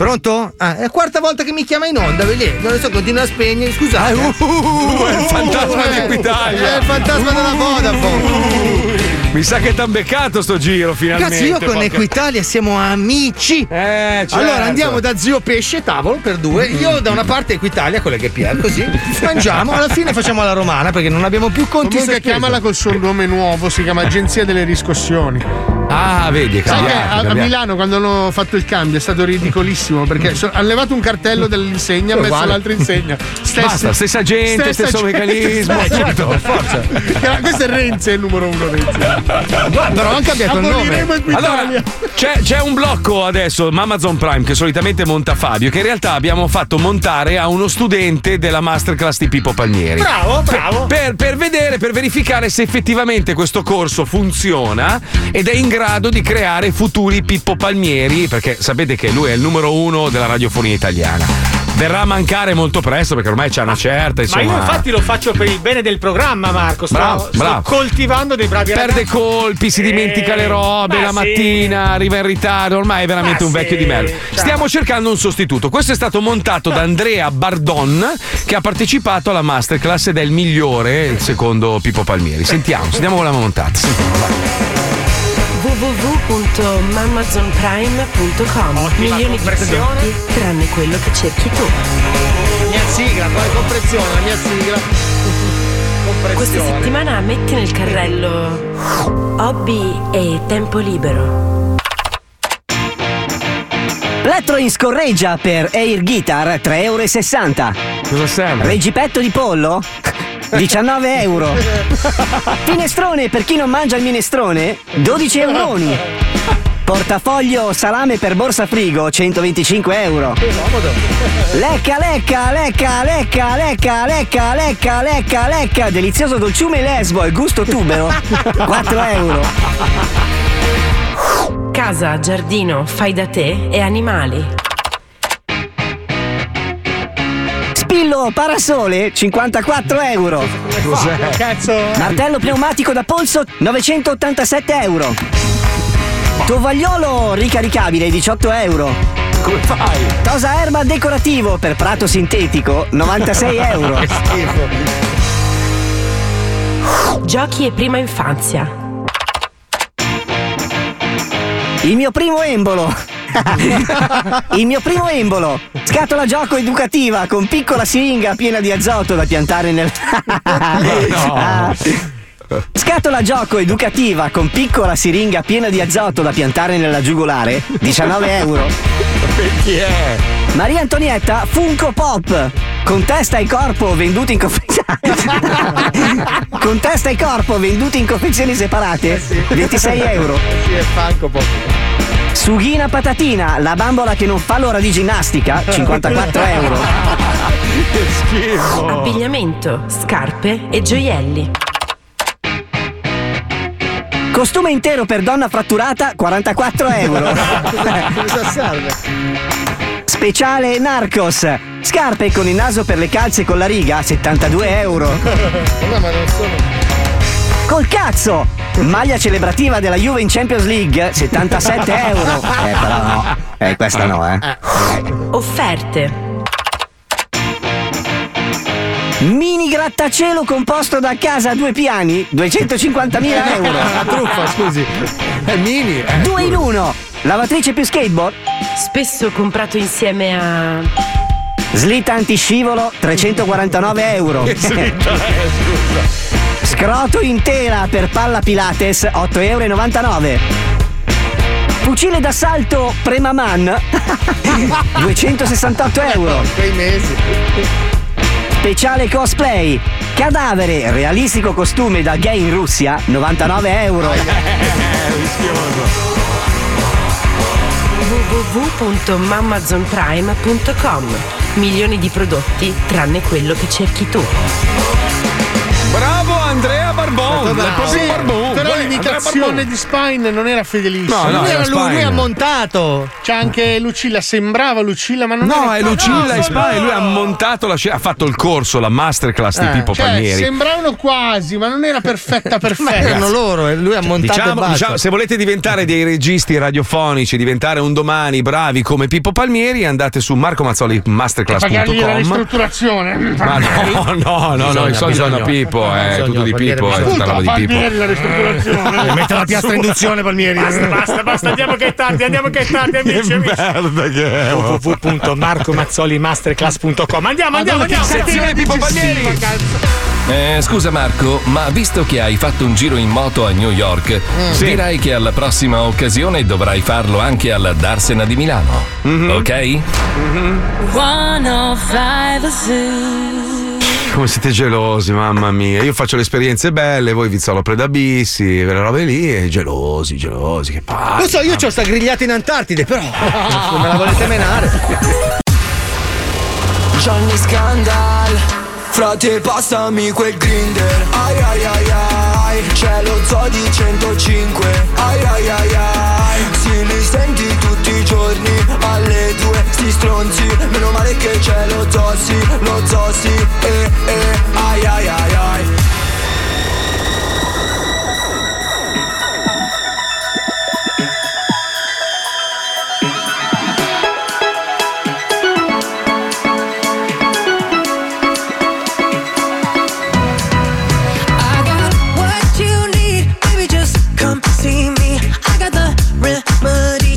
Pronto? Ah, è la quarta volta che mi chiama in onda, vedi? Non lo so, continua a spegnere. Scusate. Uh, è il fantasma di Eh, Equitalia. È il fantasma della Vodafone. Mi sa che t'han beccato sto giro finalmente. Ragazzi, io con porca- Equitalia siamo amici. Eh, certo. Allora andiamo da zio Pesce, tavolo per due. Io da una parte Equitalia, quella che è Pier, così. Mangiamo, alla fine facciamo la romana perché non abbiamo più conti Comunque chiamala col suo nome nuovo, si chiama Agenzia delle Riscossioni. Ah, vedi, è Sai che cambiato, a, cambiato. Milano quando hanno fatto il cambio è stato ridicolissimo perché so- hanno levato un cartello dell'insegna, hanno messo Uguale. l'altra insegna. Stessi- Basta, stessa gente, stesso gente. meccanismo, Eh, certo, tutto. forza. Questo è Renzi, è il numero uno Renzi. però hanno cambiato il nome. Allora, c'è, c'è un blocco adesso, Amazon Prime, che solitamente monta Fabio, che in realtà abbiamo fatto montare a uno studente della masterclass di Pippo Palmieri. Bravo, bravo. Per, per vedere, per verificare se effettivamente questo corso funziona ed è in grado di creare futuri Pippo Palmieri, perché sapete che lui è il numero uno della radiofonia italiana. Verrà a mancare molto presto perché ormai c'è una certa, Ma insomma. io infatti lo faccio per il bene del programma, Marco. Sto, Bravo, sto bravo. coltivando dei bravi Perde ragazzi. colpi, si dimentica le robe ma la sì. mattina, arriva in ritardo, ormai è veramente Ma un vecchio sì, di merda. Stiamo cercando un sostituto. Questo è stato montato da Andrea Bardon, che ha partecipato alla masterclass ed è il migliore, secondo Pippo Palmieri. Sentiamo, sentiamo come l'ha montata. Sentiamo, vai. www.mamazonprime.com Milioni di prodotti tranne quello che cerchi tu. Mia sigla, poi comprezione, la mia sigla. Questa Comprezione. settimana metti nel carrello hobby e tempo libero. Plettro in scorreggia per Air Guitar 3,60 euro. Cosa serve? Reggipetto di pollo? 19 euro. Finestrone per chi non mangia il minestrone? 12 euroni. Portafoglio salame per borsa frigo 125 euro. Lecca, lecca, lecca, lecca, lecca, lecca, lecca, lecca, lecca. Delizioso dolciume lesbo e gusto tubero 4 euro. Casa, giardino, fai da te e animali. Parasole 54 euro. Cos'è? Cazzo. Martello pneumatico da polso 987 euro. Tovagliolo ricaricabile 18 euro. Come fai? Tosa erba decorativo per prato sintetico 96 euro. Che schifo. Giochi e prima infanzia. Il mio primo embolo. Il mio primo embolo. Scatola gioco educativa con piccola siringa piena di azoto da piantare nel. Ah. Scatola gioco educativa con piccola siringa piena di azoto da piantare nella giugulare 19 euro. Chi è? Maria Antonietta Funko Pop con testa e corpo venduti in confezioni con testa e corpo venduti in confezioni separate 26 euro Sì, è fanco po'. Sughina patatina la bambola che non fa l'ora di ginnastica 54 euro Che schifo. Abbigliamento, scarpe e gioielli. costume intero per donna fratturata 44 euro Cosa serve? speciale Narcos scarpe con il naso per le calze con la riga 72 euro No, ma non sono. Col cazzo! Maglia celebrativa della Juve in Champions League, 77 euro. Eh, però no. Eh, questa no, eh. Offerte. Mini grattacielo composto da casa a due piani, 250.000 euro. La truffa, scusi. È mini. eh. Due in uno. Lavatrice più skateboard. Spesso comprato insieme a. Slitta antiscivolo, 349 euro. Che slitta è, scusa. Scroto intera per palla Pilates, 8,99 euro. Fucile d'assalto Premaman, 268 euro. Quei mesi. Speciale cosplay. Cadavere, realistico costume da gay in Russia, 99 euro. www.mamazonprime.com Milioni di prodotti tranne quello che cerchi tu. Bravo Andrés. Andrea Barbon, Stato è bravo. proprio Sì, Barbon. Però l'imitazione di Spine non era fedelissima. No, no, Non era lui, lui Spine. ha montato. C'è anche Lucilla, sembrava Lucilla, ma non No, era è Lucilla no, e Spine, lui ha montato la scena, ha fatto il corso, la masterclass di Eh, Pippo cioè, Palmieri. sembravano quasi, ma non era perfetta perfetta. erano loro, e lui ha montato e Diciamo, diciamo, se volete diventare dei registi radiofonici, diventare un domani bravi come Pippo Palmieri, andate su Pagargli la marcomazzolimasterclass.com. ristrutturazione. Ma no, no, no, no, i soldi vanno a Pippo, è tutto di Pippo, tutta roba di Pippo. Palmieri la ristrutturazione. Mette la piastra induzione, Palmieri. Basta, basta, basta, andiamo che è tardi, andiamo che è tardi, amici, amici. merda che è. www.marcomazzolimasterclass.com Andiamo, andiamo, andiamo. Sezione Pippo Palmieri. Eh, scusa Marco, ma visto che hai fatto un giro in moto a New York, Sì. direi che alla prossima occasione dovrai farlo anche alla Darsena di Milano. Ok? 105 Zoo. Come siete gelosi, mamma mia. Io faccio le esperienze belle, voi Vizzolo Predabissi, quelle robe lì, e gelosi, gelosi, che palle. Lo so, io ho sta grigliata in Antartide, però. me la volete menare? Johnny Scandal Frate passami quel grinder Ai ai ai ai C'è lo zoo di 105 Ai ai ai ai Si li senti tutti i giorni Sti stronzi. Meno male che c'è lo zoo sì Lo zoo sì Eh eh Ai ai ai ai.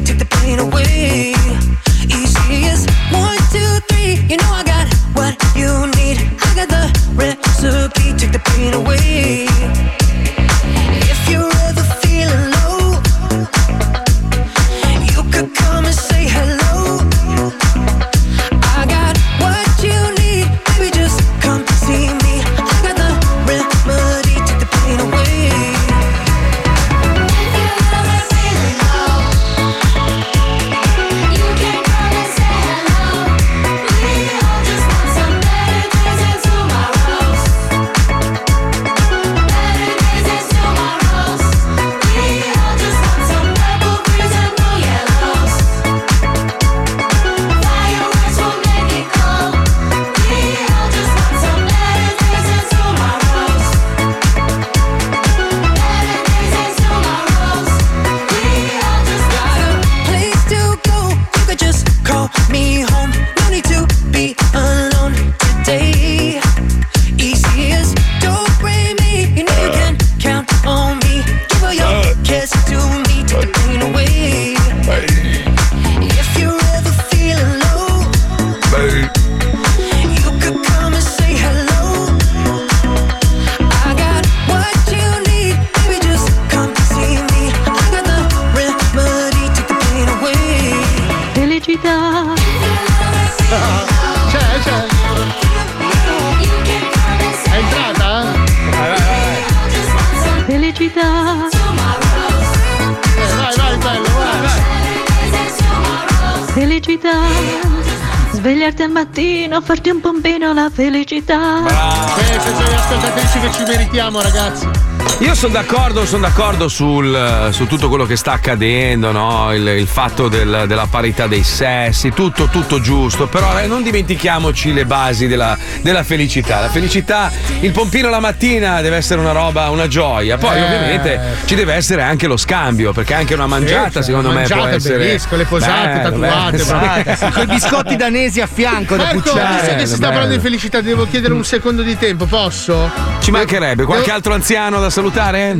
Take the pain away. Recipe, take the pain away. Felicità. C'è, c'è. È entrata? Felicità. Eh, vai, vai, bello, vai, vai. Felicità. Svegliarti al mattino, farti un pompino la felicità. Queste sono le ascoltatrici che ci meritiamo, ragazzi. Io sono d'accordo, sono d'accordo sul, su tutto quello che sta accadendo, no? il, il fatto del- della parità dei sessi, tutto, tutto giusto, però eh, non dimentichiamoci le basi della, della felicità. La felicità, il pompino la mattina deve essere una roba, una gioia, poi Eh. ovviamente ci deve essere anche lo scambio, perché anche una mangiata Sì, secondo me mangiata può essere... bellissimo, le posate, bello, tatuate, bello. Con i biscotti danesi a fianco da Ecco, pucciare. visto che si sta parlando di felicità, devo chiedere un secondo di tempo, posso? Ci mancherebbe, qualche Devo- altro anziano da salutare?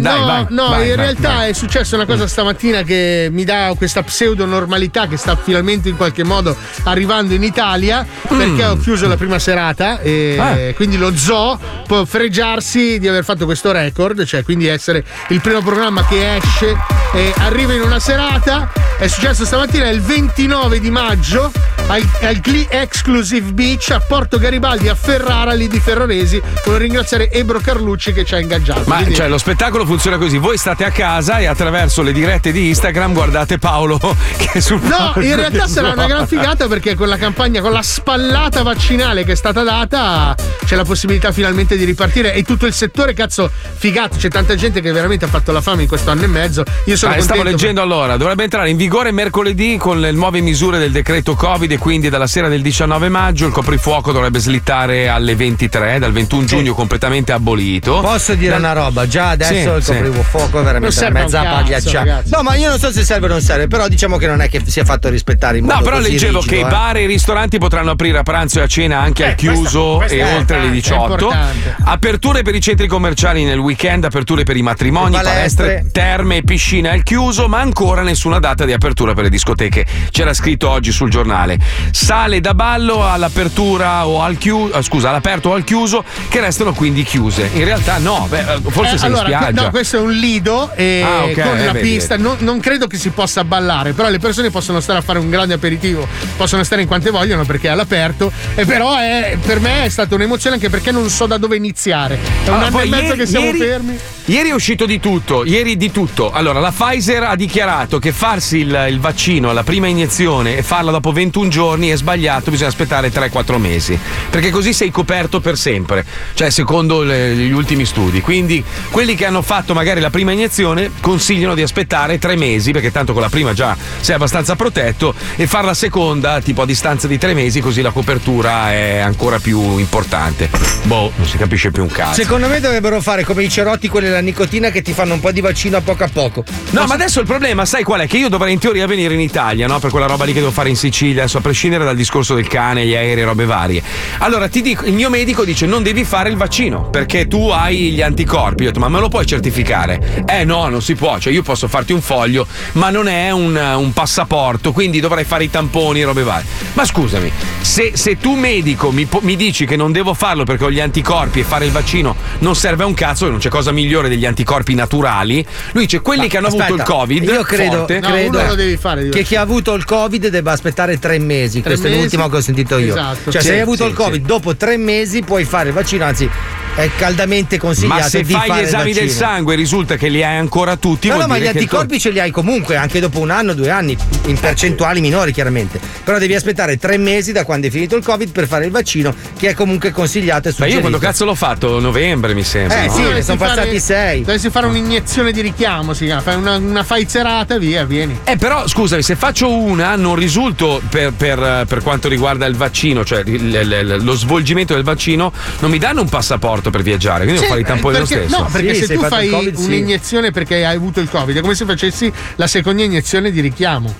Dai, no, vai. no, vai, in vai, realtà è successa una cosa stamattina che mi dà questa pseudo normalità che sta finalmente in qualche modo arrivando in Italia perché ho chiuso la prima serata e Ah. quindi lo zoo può fregiarsi di aver fatto questo record, cioè quindi essere il primo programma che esce e arriva in una serata. È successo stamattina, è il 29 di maggio al, al Glee Exclusive Beach a Porto Garibaldi a Ferrara lì di Ferraresi. Volevo ringraziare Ebro Carlucci che ci ha ingaggiato. Ma Quindi- cioè, lo spettacolo funziona così: voi state a casa e attraverso le dirette di Instagram guardate Paolo che è sul No, in realtà sarà una gran figata perché con la campagna, con la spallata vaccinale che è stata data, c'è la possibilità finalmente di ripartire e tutto il settore, cazzo, figato. C'è tanta gente che veramente ha fatto la fame in questo anno e mezzo. Io sono Ah, stavo leggendo allora, dovrebbe entrare in vigore mercoledì con le nuove misure del decreto Covid e quindi dalla sera del 19 maggio il coprifuoco dovrebbe slittare alle 23, dal 21 giugno completamente abolito. Posso dire Dal- una roba? Già adesso Sì, il sì. coprifuoco è veramente mezza pagliaccia. No, ma io non so se serve o non serve, però diciamo che non è che sia fatto rispettare in modo No, però così leggevo rigido, che i eh. bar e i ristoranti potranno aprire a pranzo e a cena anche al chiuso questo e è oltre le importante, è 18. importante. Aperture per i centri commerciali nel weekend, aperture per i matrimoni, Le palestre. palestre, terme e piscine al chiuso, ma ancora nessuna data di apertura per le discoteche. C'era scritto oggi sul giornale. Sale da ballo all'apertura o al chiuso, scusa, all'aperto o al chiuso, che restano quindi chiuse. In realtà no, beh, forse Eh, sei allora, in spiaggia. no, questo è un lido e Ah, ok, con eh, la vedi, pista. Non, non credo che si possa ballare, però le persone possono stare a fare un grande aperitivo, possono stare in quante vogliono perché è all'aperto. E però è- per me è stata un'emozione anche perché non so da dove iniziare. È un Allora, anno e mezzo ieri- che siamo ieri- fermi. Ieri è uscito di tutto, ieri di tutto. Allora, la Pfizer ha dichiarato che farsi il, il vaccino alla prima iniezione e farla dopo 21 giorni è sbagliato, bisogna aspettare 3-4 mesi. Perché così sei coperto per sempre. Cioè, secondo le- gli ultimi studi. Quindi, quelli che hanno fatto magari la prima iniezione consigliano di aspettare 3 mesi, perché tanto con la prima già sei abbastanza protetto, e fare la seconda tipo a distanza di 3 mesi, così la copertura è ancora più importante. Boh, non si capisce più un cazzo. Secondo me dovrebbero fare come i cerotti quelli della nicotina che ti fanno un po' di vaccino a poco a poco. No, ma adesso il problema, sai qual è? Che io dovrei in teoria venire in Italia, no? Per quella roba lì che devo fare in Sicilia, adesso prescindere dal discorso del cane, gli aerei, robe varie. Allora ti dico, il mio medico dice non devi fare il vaccino perché tu hai gli anticorpi. Io ho detto, ma me lo puoi certificare? Eh no, non si può. Cioè, io posso farti un foglio, ma non è un, un passaporto, quindi dovrei fare i tamponi, robe varie. Ma scusami, se, se tu medico mi, mi dici che non devo farlo perché ho gli anticorpi e fare il vaccino non serve a un cazzo, non c'è cosa migliore degli anticorpi naturali. Lui dice quelli Ma che hanno avuto il aspetta, Covid. Io credo, forte, credo uno lo devi fare, che chi ha avuto il Covid debba aspettare tre mesi. Tre Questo è mesi? l'ultimo che ho sentito io. Esatto. Cioè, Sì, se hai avuto sì, il Covid, sì. dopo tre mesi puoi fare il vaccino, anzi, è caldamente consigliato Ma se di fai gli esami del sangue e risulta che li hai ancora tutti, No, vuol no, ma gli anticorpi ce li hai comunque, anche dopo un anno, due anni, in percentuali minori chiaramente. Però devi aspettare tre mesi da quando è finito il Covid per fare il vaccino, che è comunque consigliato e Ma suggerito. io quando cazzo l'ho fatto? Novembre mi sembra. Eh, no? sì, Dovresti sono fare- passati sei. Dovresti fare un'iniezione di richiamo, si chiama. Fai una, una faizerata e via, vieni. Eh, però scusami, se faccio una non risulto per, per- per quanto riguarda il vaccino, cioè il- il- lo svolgimento del vaccino, non mi danno un passaporto per viaggiare, quindi Sì, devo fare i tamponi lo perché- stesso. No, perché Sì, se tu fai Covid, sì. un'iniezione perché hai avuto il Covid, è come se facessi la seconda iniezione di richiamo.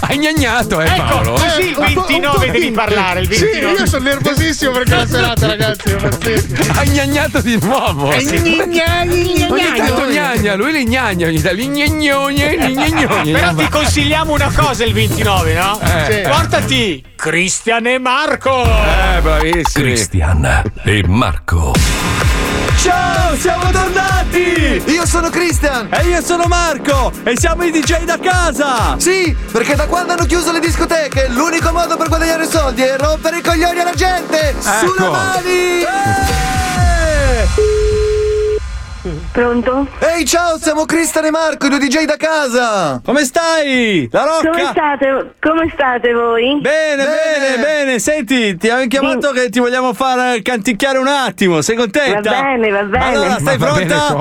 Hai gnagnato, eh, Paolo? Così il un po'- un 29 devi parlare. Il Sì, 29. io sono nervosissimo perché la serata, ragazzi, è pazzesco. Hai gnagnato di nuovo. Eh, Ogni tanto gnagna, lui li gnagna, ogni tanto. Però ti consigliamo una cosa il 29, no? Eh. Sì. Portati Cristian e Marco. Eh, bravissimi. Cristian e Marco. Ciao, siamo tornati! Io sono Christian! E io sono Marco! E siamo i DJ da casa! Sì, perché da quando hanno chiuso le discoteche, l'unico modo per guadagnare soldi è rompere i coglioni alla gente! Sulle Ecco. mani! Pronto? Ehi, ciao, siamo Christian e Marco, i due DJ da casa! Come stai? La rocca? Come state? Come state voi? Bene, bene, bene, senti, ti abbiamo chiamato che ti vogliamo far canticchiare un attimo, sei contenta? Va bene, va bene. Allora, stai Ma bene pronta?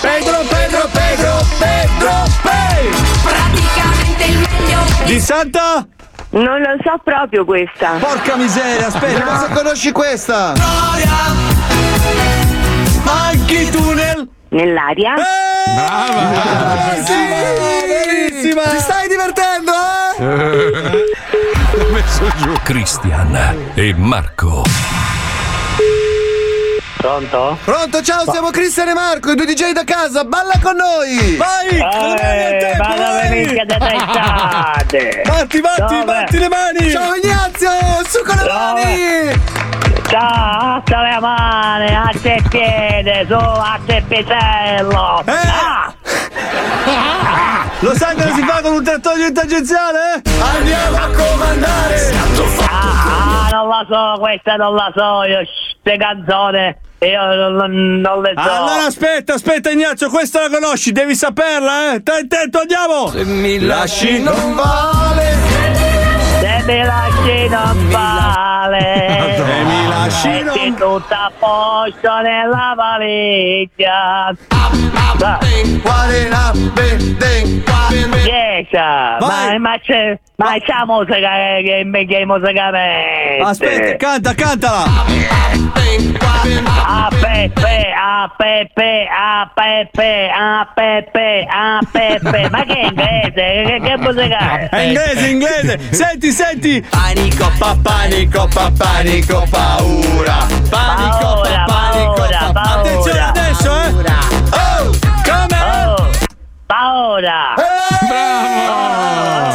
Pedro, Pedro, Pedro, Pedro, Pedro! Praticamente il meglio. Di Santa? Non lo so proprio questa. Porca miseria, aspetta, ma se conosci questa? Anche tunnel! Nell'aria? Brava! Bellissima! Ti stai divertendo, eh? L'ho messo giù. Cristian e Marco. Pronto? Pronto, ciao, siamo Cristian e Marco, i due DJ da casa, balla con noi! Vai! Eh, ma dove minchia te sei state? Batti, batti, Dove? batti le mani! Ciao Ignazio, su con le Dove? mani! Ciao, alza le mani, alza il piede, su, alza il pisello. Eh. Ah! Lo sai cosa si fa con un trattore tangenziale? Andiamo a comandare! Ah, non la so, questa non la so, io ste canzone, io non, non le so. Allora aspetta, aspetta Ignazio, questa la conosci, devi saperla, eh? Stai attento, andiamo! Se mi lasci non vale! Se mi lasci non vale. Lasci Metti tutto a posto nella valigia. Yes, ma, ma c'è, ma c'è musica che, che, che musica mette. Aspetta, canta, cantala! A Peppe, a Peppe, a Peppe, a Peppe, a Peppe. Ma che è inglese? Che, che musica è? È inglese, inglese! Senti, senti! Panico, pa, panico, pa, panico, paura! Panico, pa, panico, pa, paura! Attenzione adesso, eh! Oh! Come? Paura! Bravo!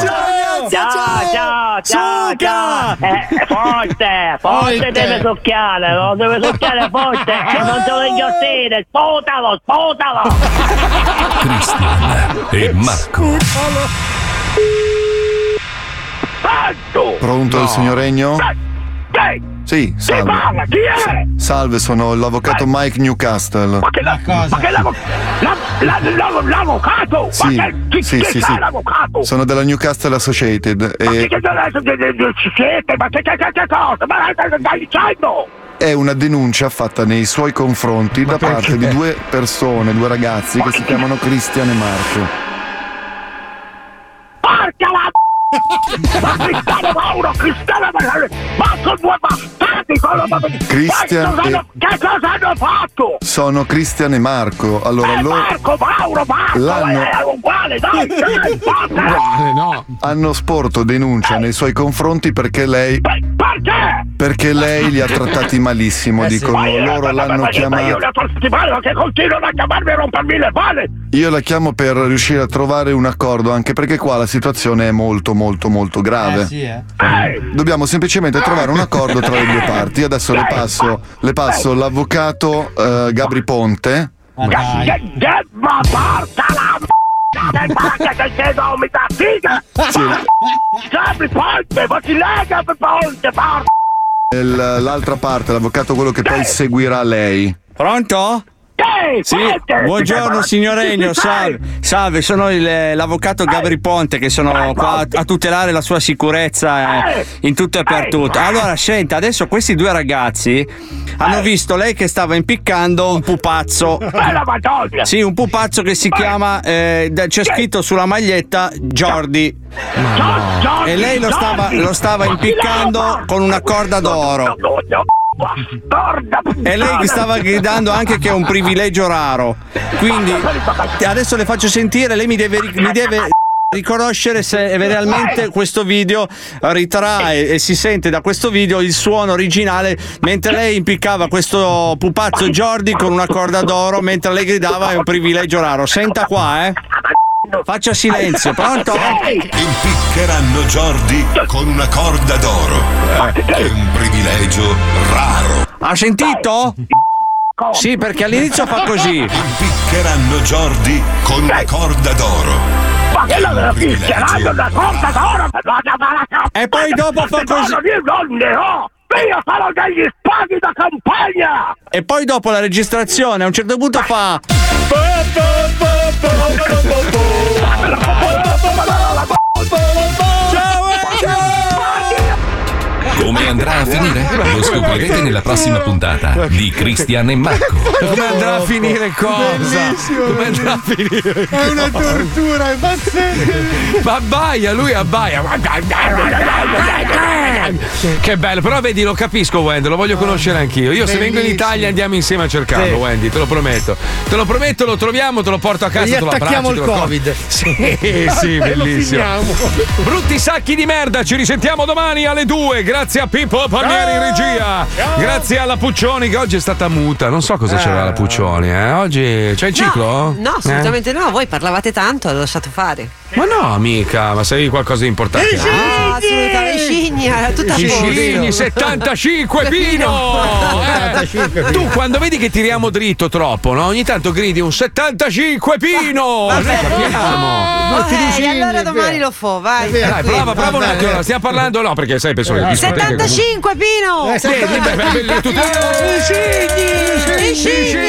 Ciao, ciao, ciao, ciao! Eh, forte, forte Forte. deve succhiare, lo deve succhiare forte e non te lo inghiottire, sputalo, sputalo! Cristian e Marco. Pronto il signor Regno? Sì, salve. parla? Chi è? Salve, sono l'avvocato Mike Newcastle. Ma che, la, ma che l'avo- la- la- la- l'avvocato? Sì, ma che, chi, sì, chi sì, sì. l'avvocato? Sono della Newcastle Associated Ma e che adesso che- che- siete? Ma che, che, che, che cosa? Ma che stai dicendo? è una denuncia fatta nei suoi confronti da parte di due persone, due ragazzi che si chiamano Cristian e Marco. Porca la ma Cristiano Mauro, Cristiano Mauro, ma sono due bastardi sono Cristian Che cosa hanno- Che cosa hanno fatto? Sono Cristian e Marco. Allora Eh, loro Marco, Mauro, Marco, L'hanno- è uguale, dai, dai, porca! hanno sporto denuncia nei suoi confronti perché lei Perché? perché lei li ha trattati malissimo, dicono. Ma io- Loro ma- ma- l'hanno ma- ma chiamata. Io la male che continuano a chiamarmi e rompermi le palle! Io la chiamo per riuscire a trovare un accordo, anche perché qua la situazione è molto molto molto grave. Dobbiamo semplicemente trovare un accordo tra le due parti. Adesso le passo, le passo l'avvocato eh, Gabri Ponte. Ma porca la m***a del pacca che sei vomita figa! Gabri Ponte, ma si lega Gabri Ponte, porca! l- l'altra parte, l'avvocato quello che poi seguirà lei. Pronto? Sì, buongiorno signor Regno, salve. Salve, sono il- l'avvocato Gabri Ponte che sono qua a, tutelare la sua sicurezza eh, in tutto e per tutto. Allora, senta, adesso questi due ragazzi hanno visto lei che stava impiccando un pupazzo. Sì, un pupazzo che si chiama, eh, c'è scritto sulla maglietta Jordi. E lei lo stava, lo stava impiccando con una corda d'oro. E lei stava gridando anche che è un privilegio raro. Quindi adesso le faccio sentire, lei mi deve, mi deve riconoscere se realmente questo video ritrae e si sente da questo video il suono originale mentre lei impiccava questo pupazzo Jordi con una corda d'oro mentre lei gridava è un privilegio raro. Senta qua, eh. Faccia silenzio, pronto? Impiccheranno Jordi con una corda d'oro. È un privilegio raro. Ha sentito? Sì, perché all'inizio fa così. Impiccheranno Jordi con una corda d'oro. Ma che la picchieranno una corda d'oro E poi dopo fa così. Io sono degli spaghi da campagna! E poi dopo la registrazione a un certo punto fa. Come andrà a finire? Lo scoprirete nella prossima puntata di Cristian e Marco. Come andrà a finire cosa? Bellissimo, Come andrà a finire È una tortura, è pazzesco. Ma abbaia, lui abbaia. Che bello, però vedi, lo capisco, Wendy, lo voglio conoscere anch'io. Io se vengo in. Italia andiamo insieme a cercarlo, Sì. Wendy, te lo prometto. Te lo prometto, lo troviamo, te lo porto a casa. E gli te lo attacchiamo abbraccio, il Covid. Sì, sì, lo bellissimo. Brutti sacchi di merda, ci risentiamo domani alle 2. Grazie a Pippo Palmieri in regia. Grazie alla Puccioni che oggi è stata muta. Non so cosa c'era la Puccioni, eh. Oggi c'è il ciclo? No, assolutamente no. Voi parlavate tanto, l'ho lasciato fare. Ma no, amica, ma sei qualcosa di importante. No, assolutamente. scigna, tutta a I posto. scigni 75 Pino! Eh, Tu quando vedi che tiriamo dritto troppo, no? Ogni tanto gridi un 75 Pino! Vabbè, Noi capiamo. Ok, allora domani lo fo, vai. Dai, prova, prova un attimo, stiamo parlando, no, perché sai, penso che le discoteche comunque- 75 Pino! Eh, Vedi, beh, beh, beh, tutte- I scigni! I scigni!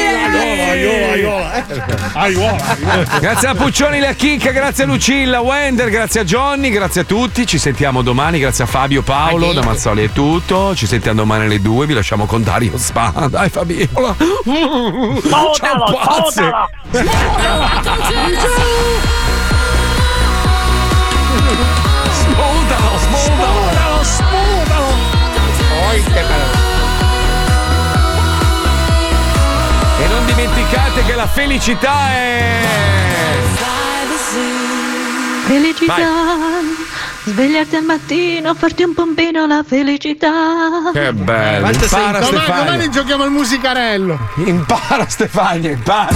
Grazie a Puccioni, la Chicca, grazie a Lucilla, Wender, grazie a Johnny, grazie a tutti. Ci sentiamo domani, grazie a Fabio Paolo, da Mazzoli è tutto. Ci sentiamo domani alle due, vi lasciamo con Dario Spa. Dai Fabiola. Ciao pazze. sputalo. Sputalo, sputalo, sputalo. E non dimenticate che la felicità è. Felicità, svegliarti al mattino, farti un pompino la felicità. Che bello. Impara domani, Stefania. domani giochiamo al musicarello. Impara Stefania, impara.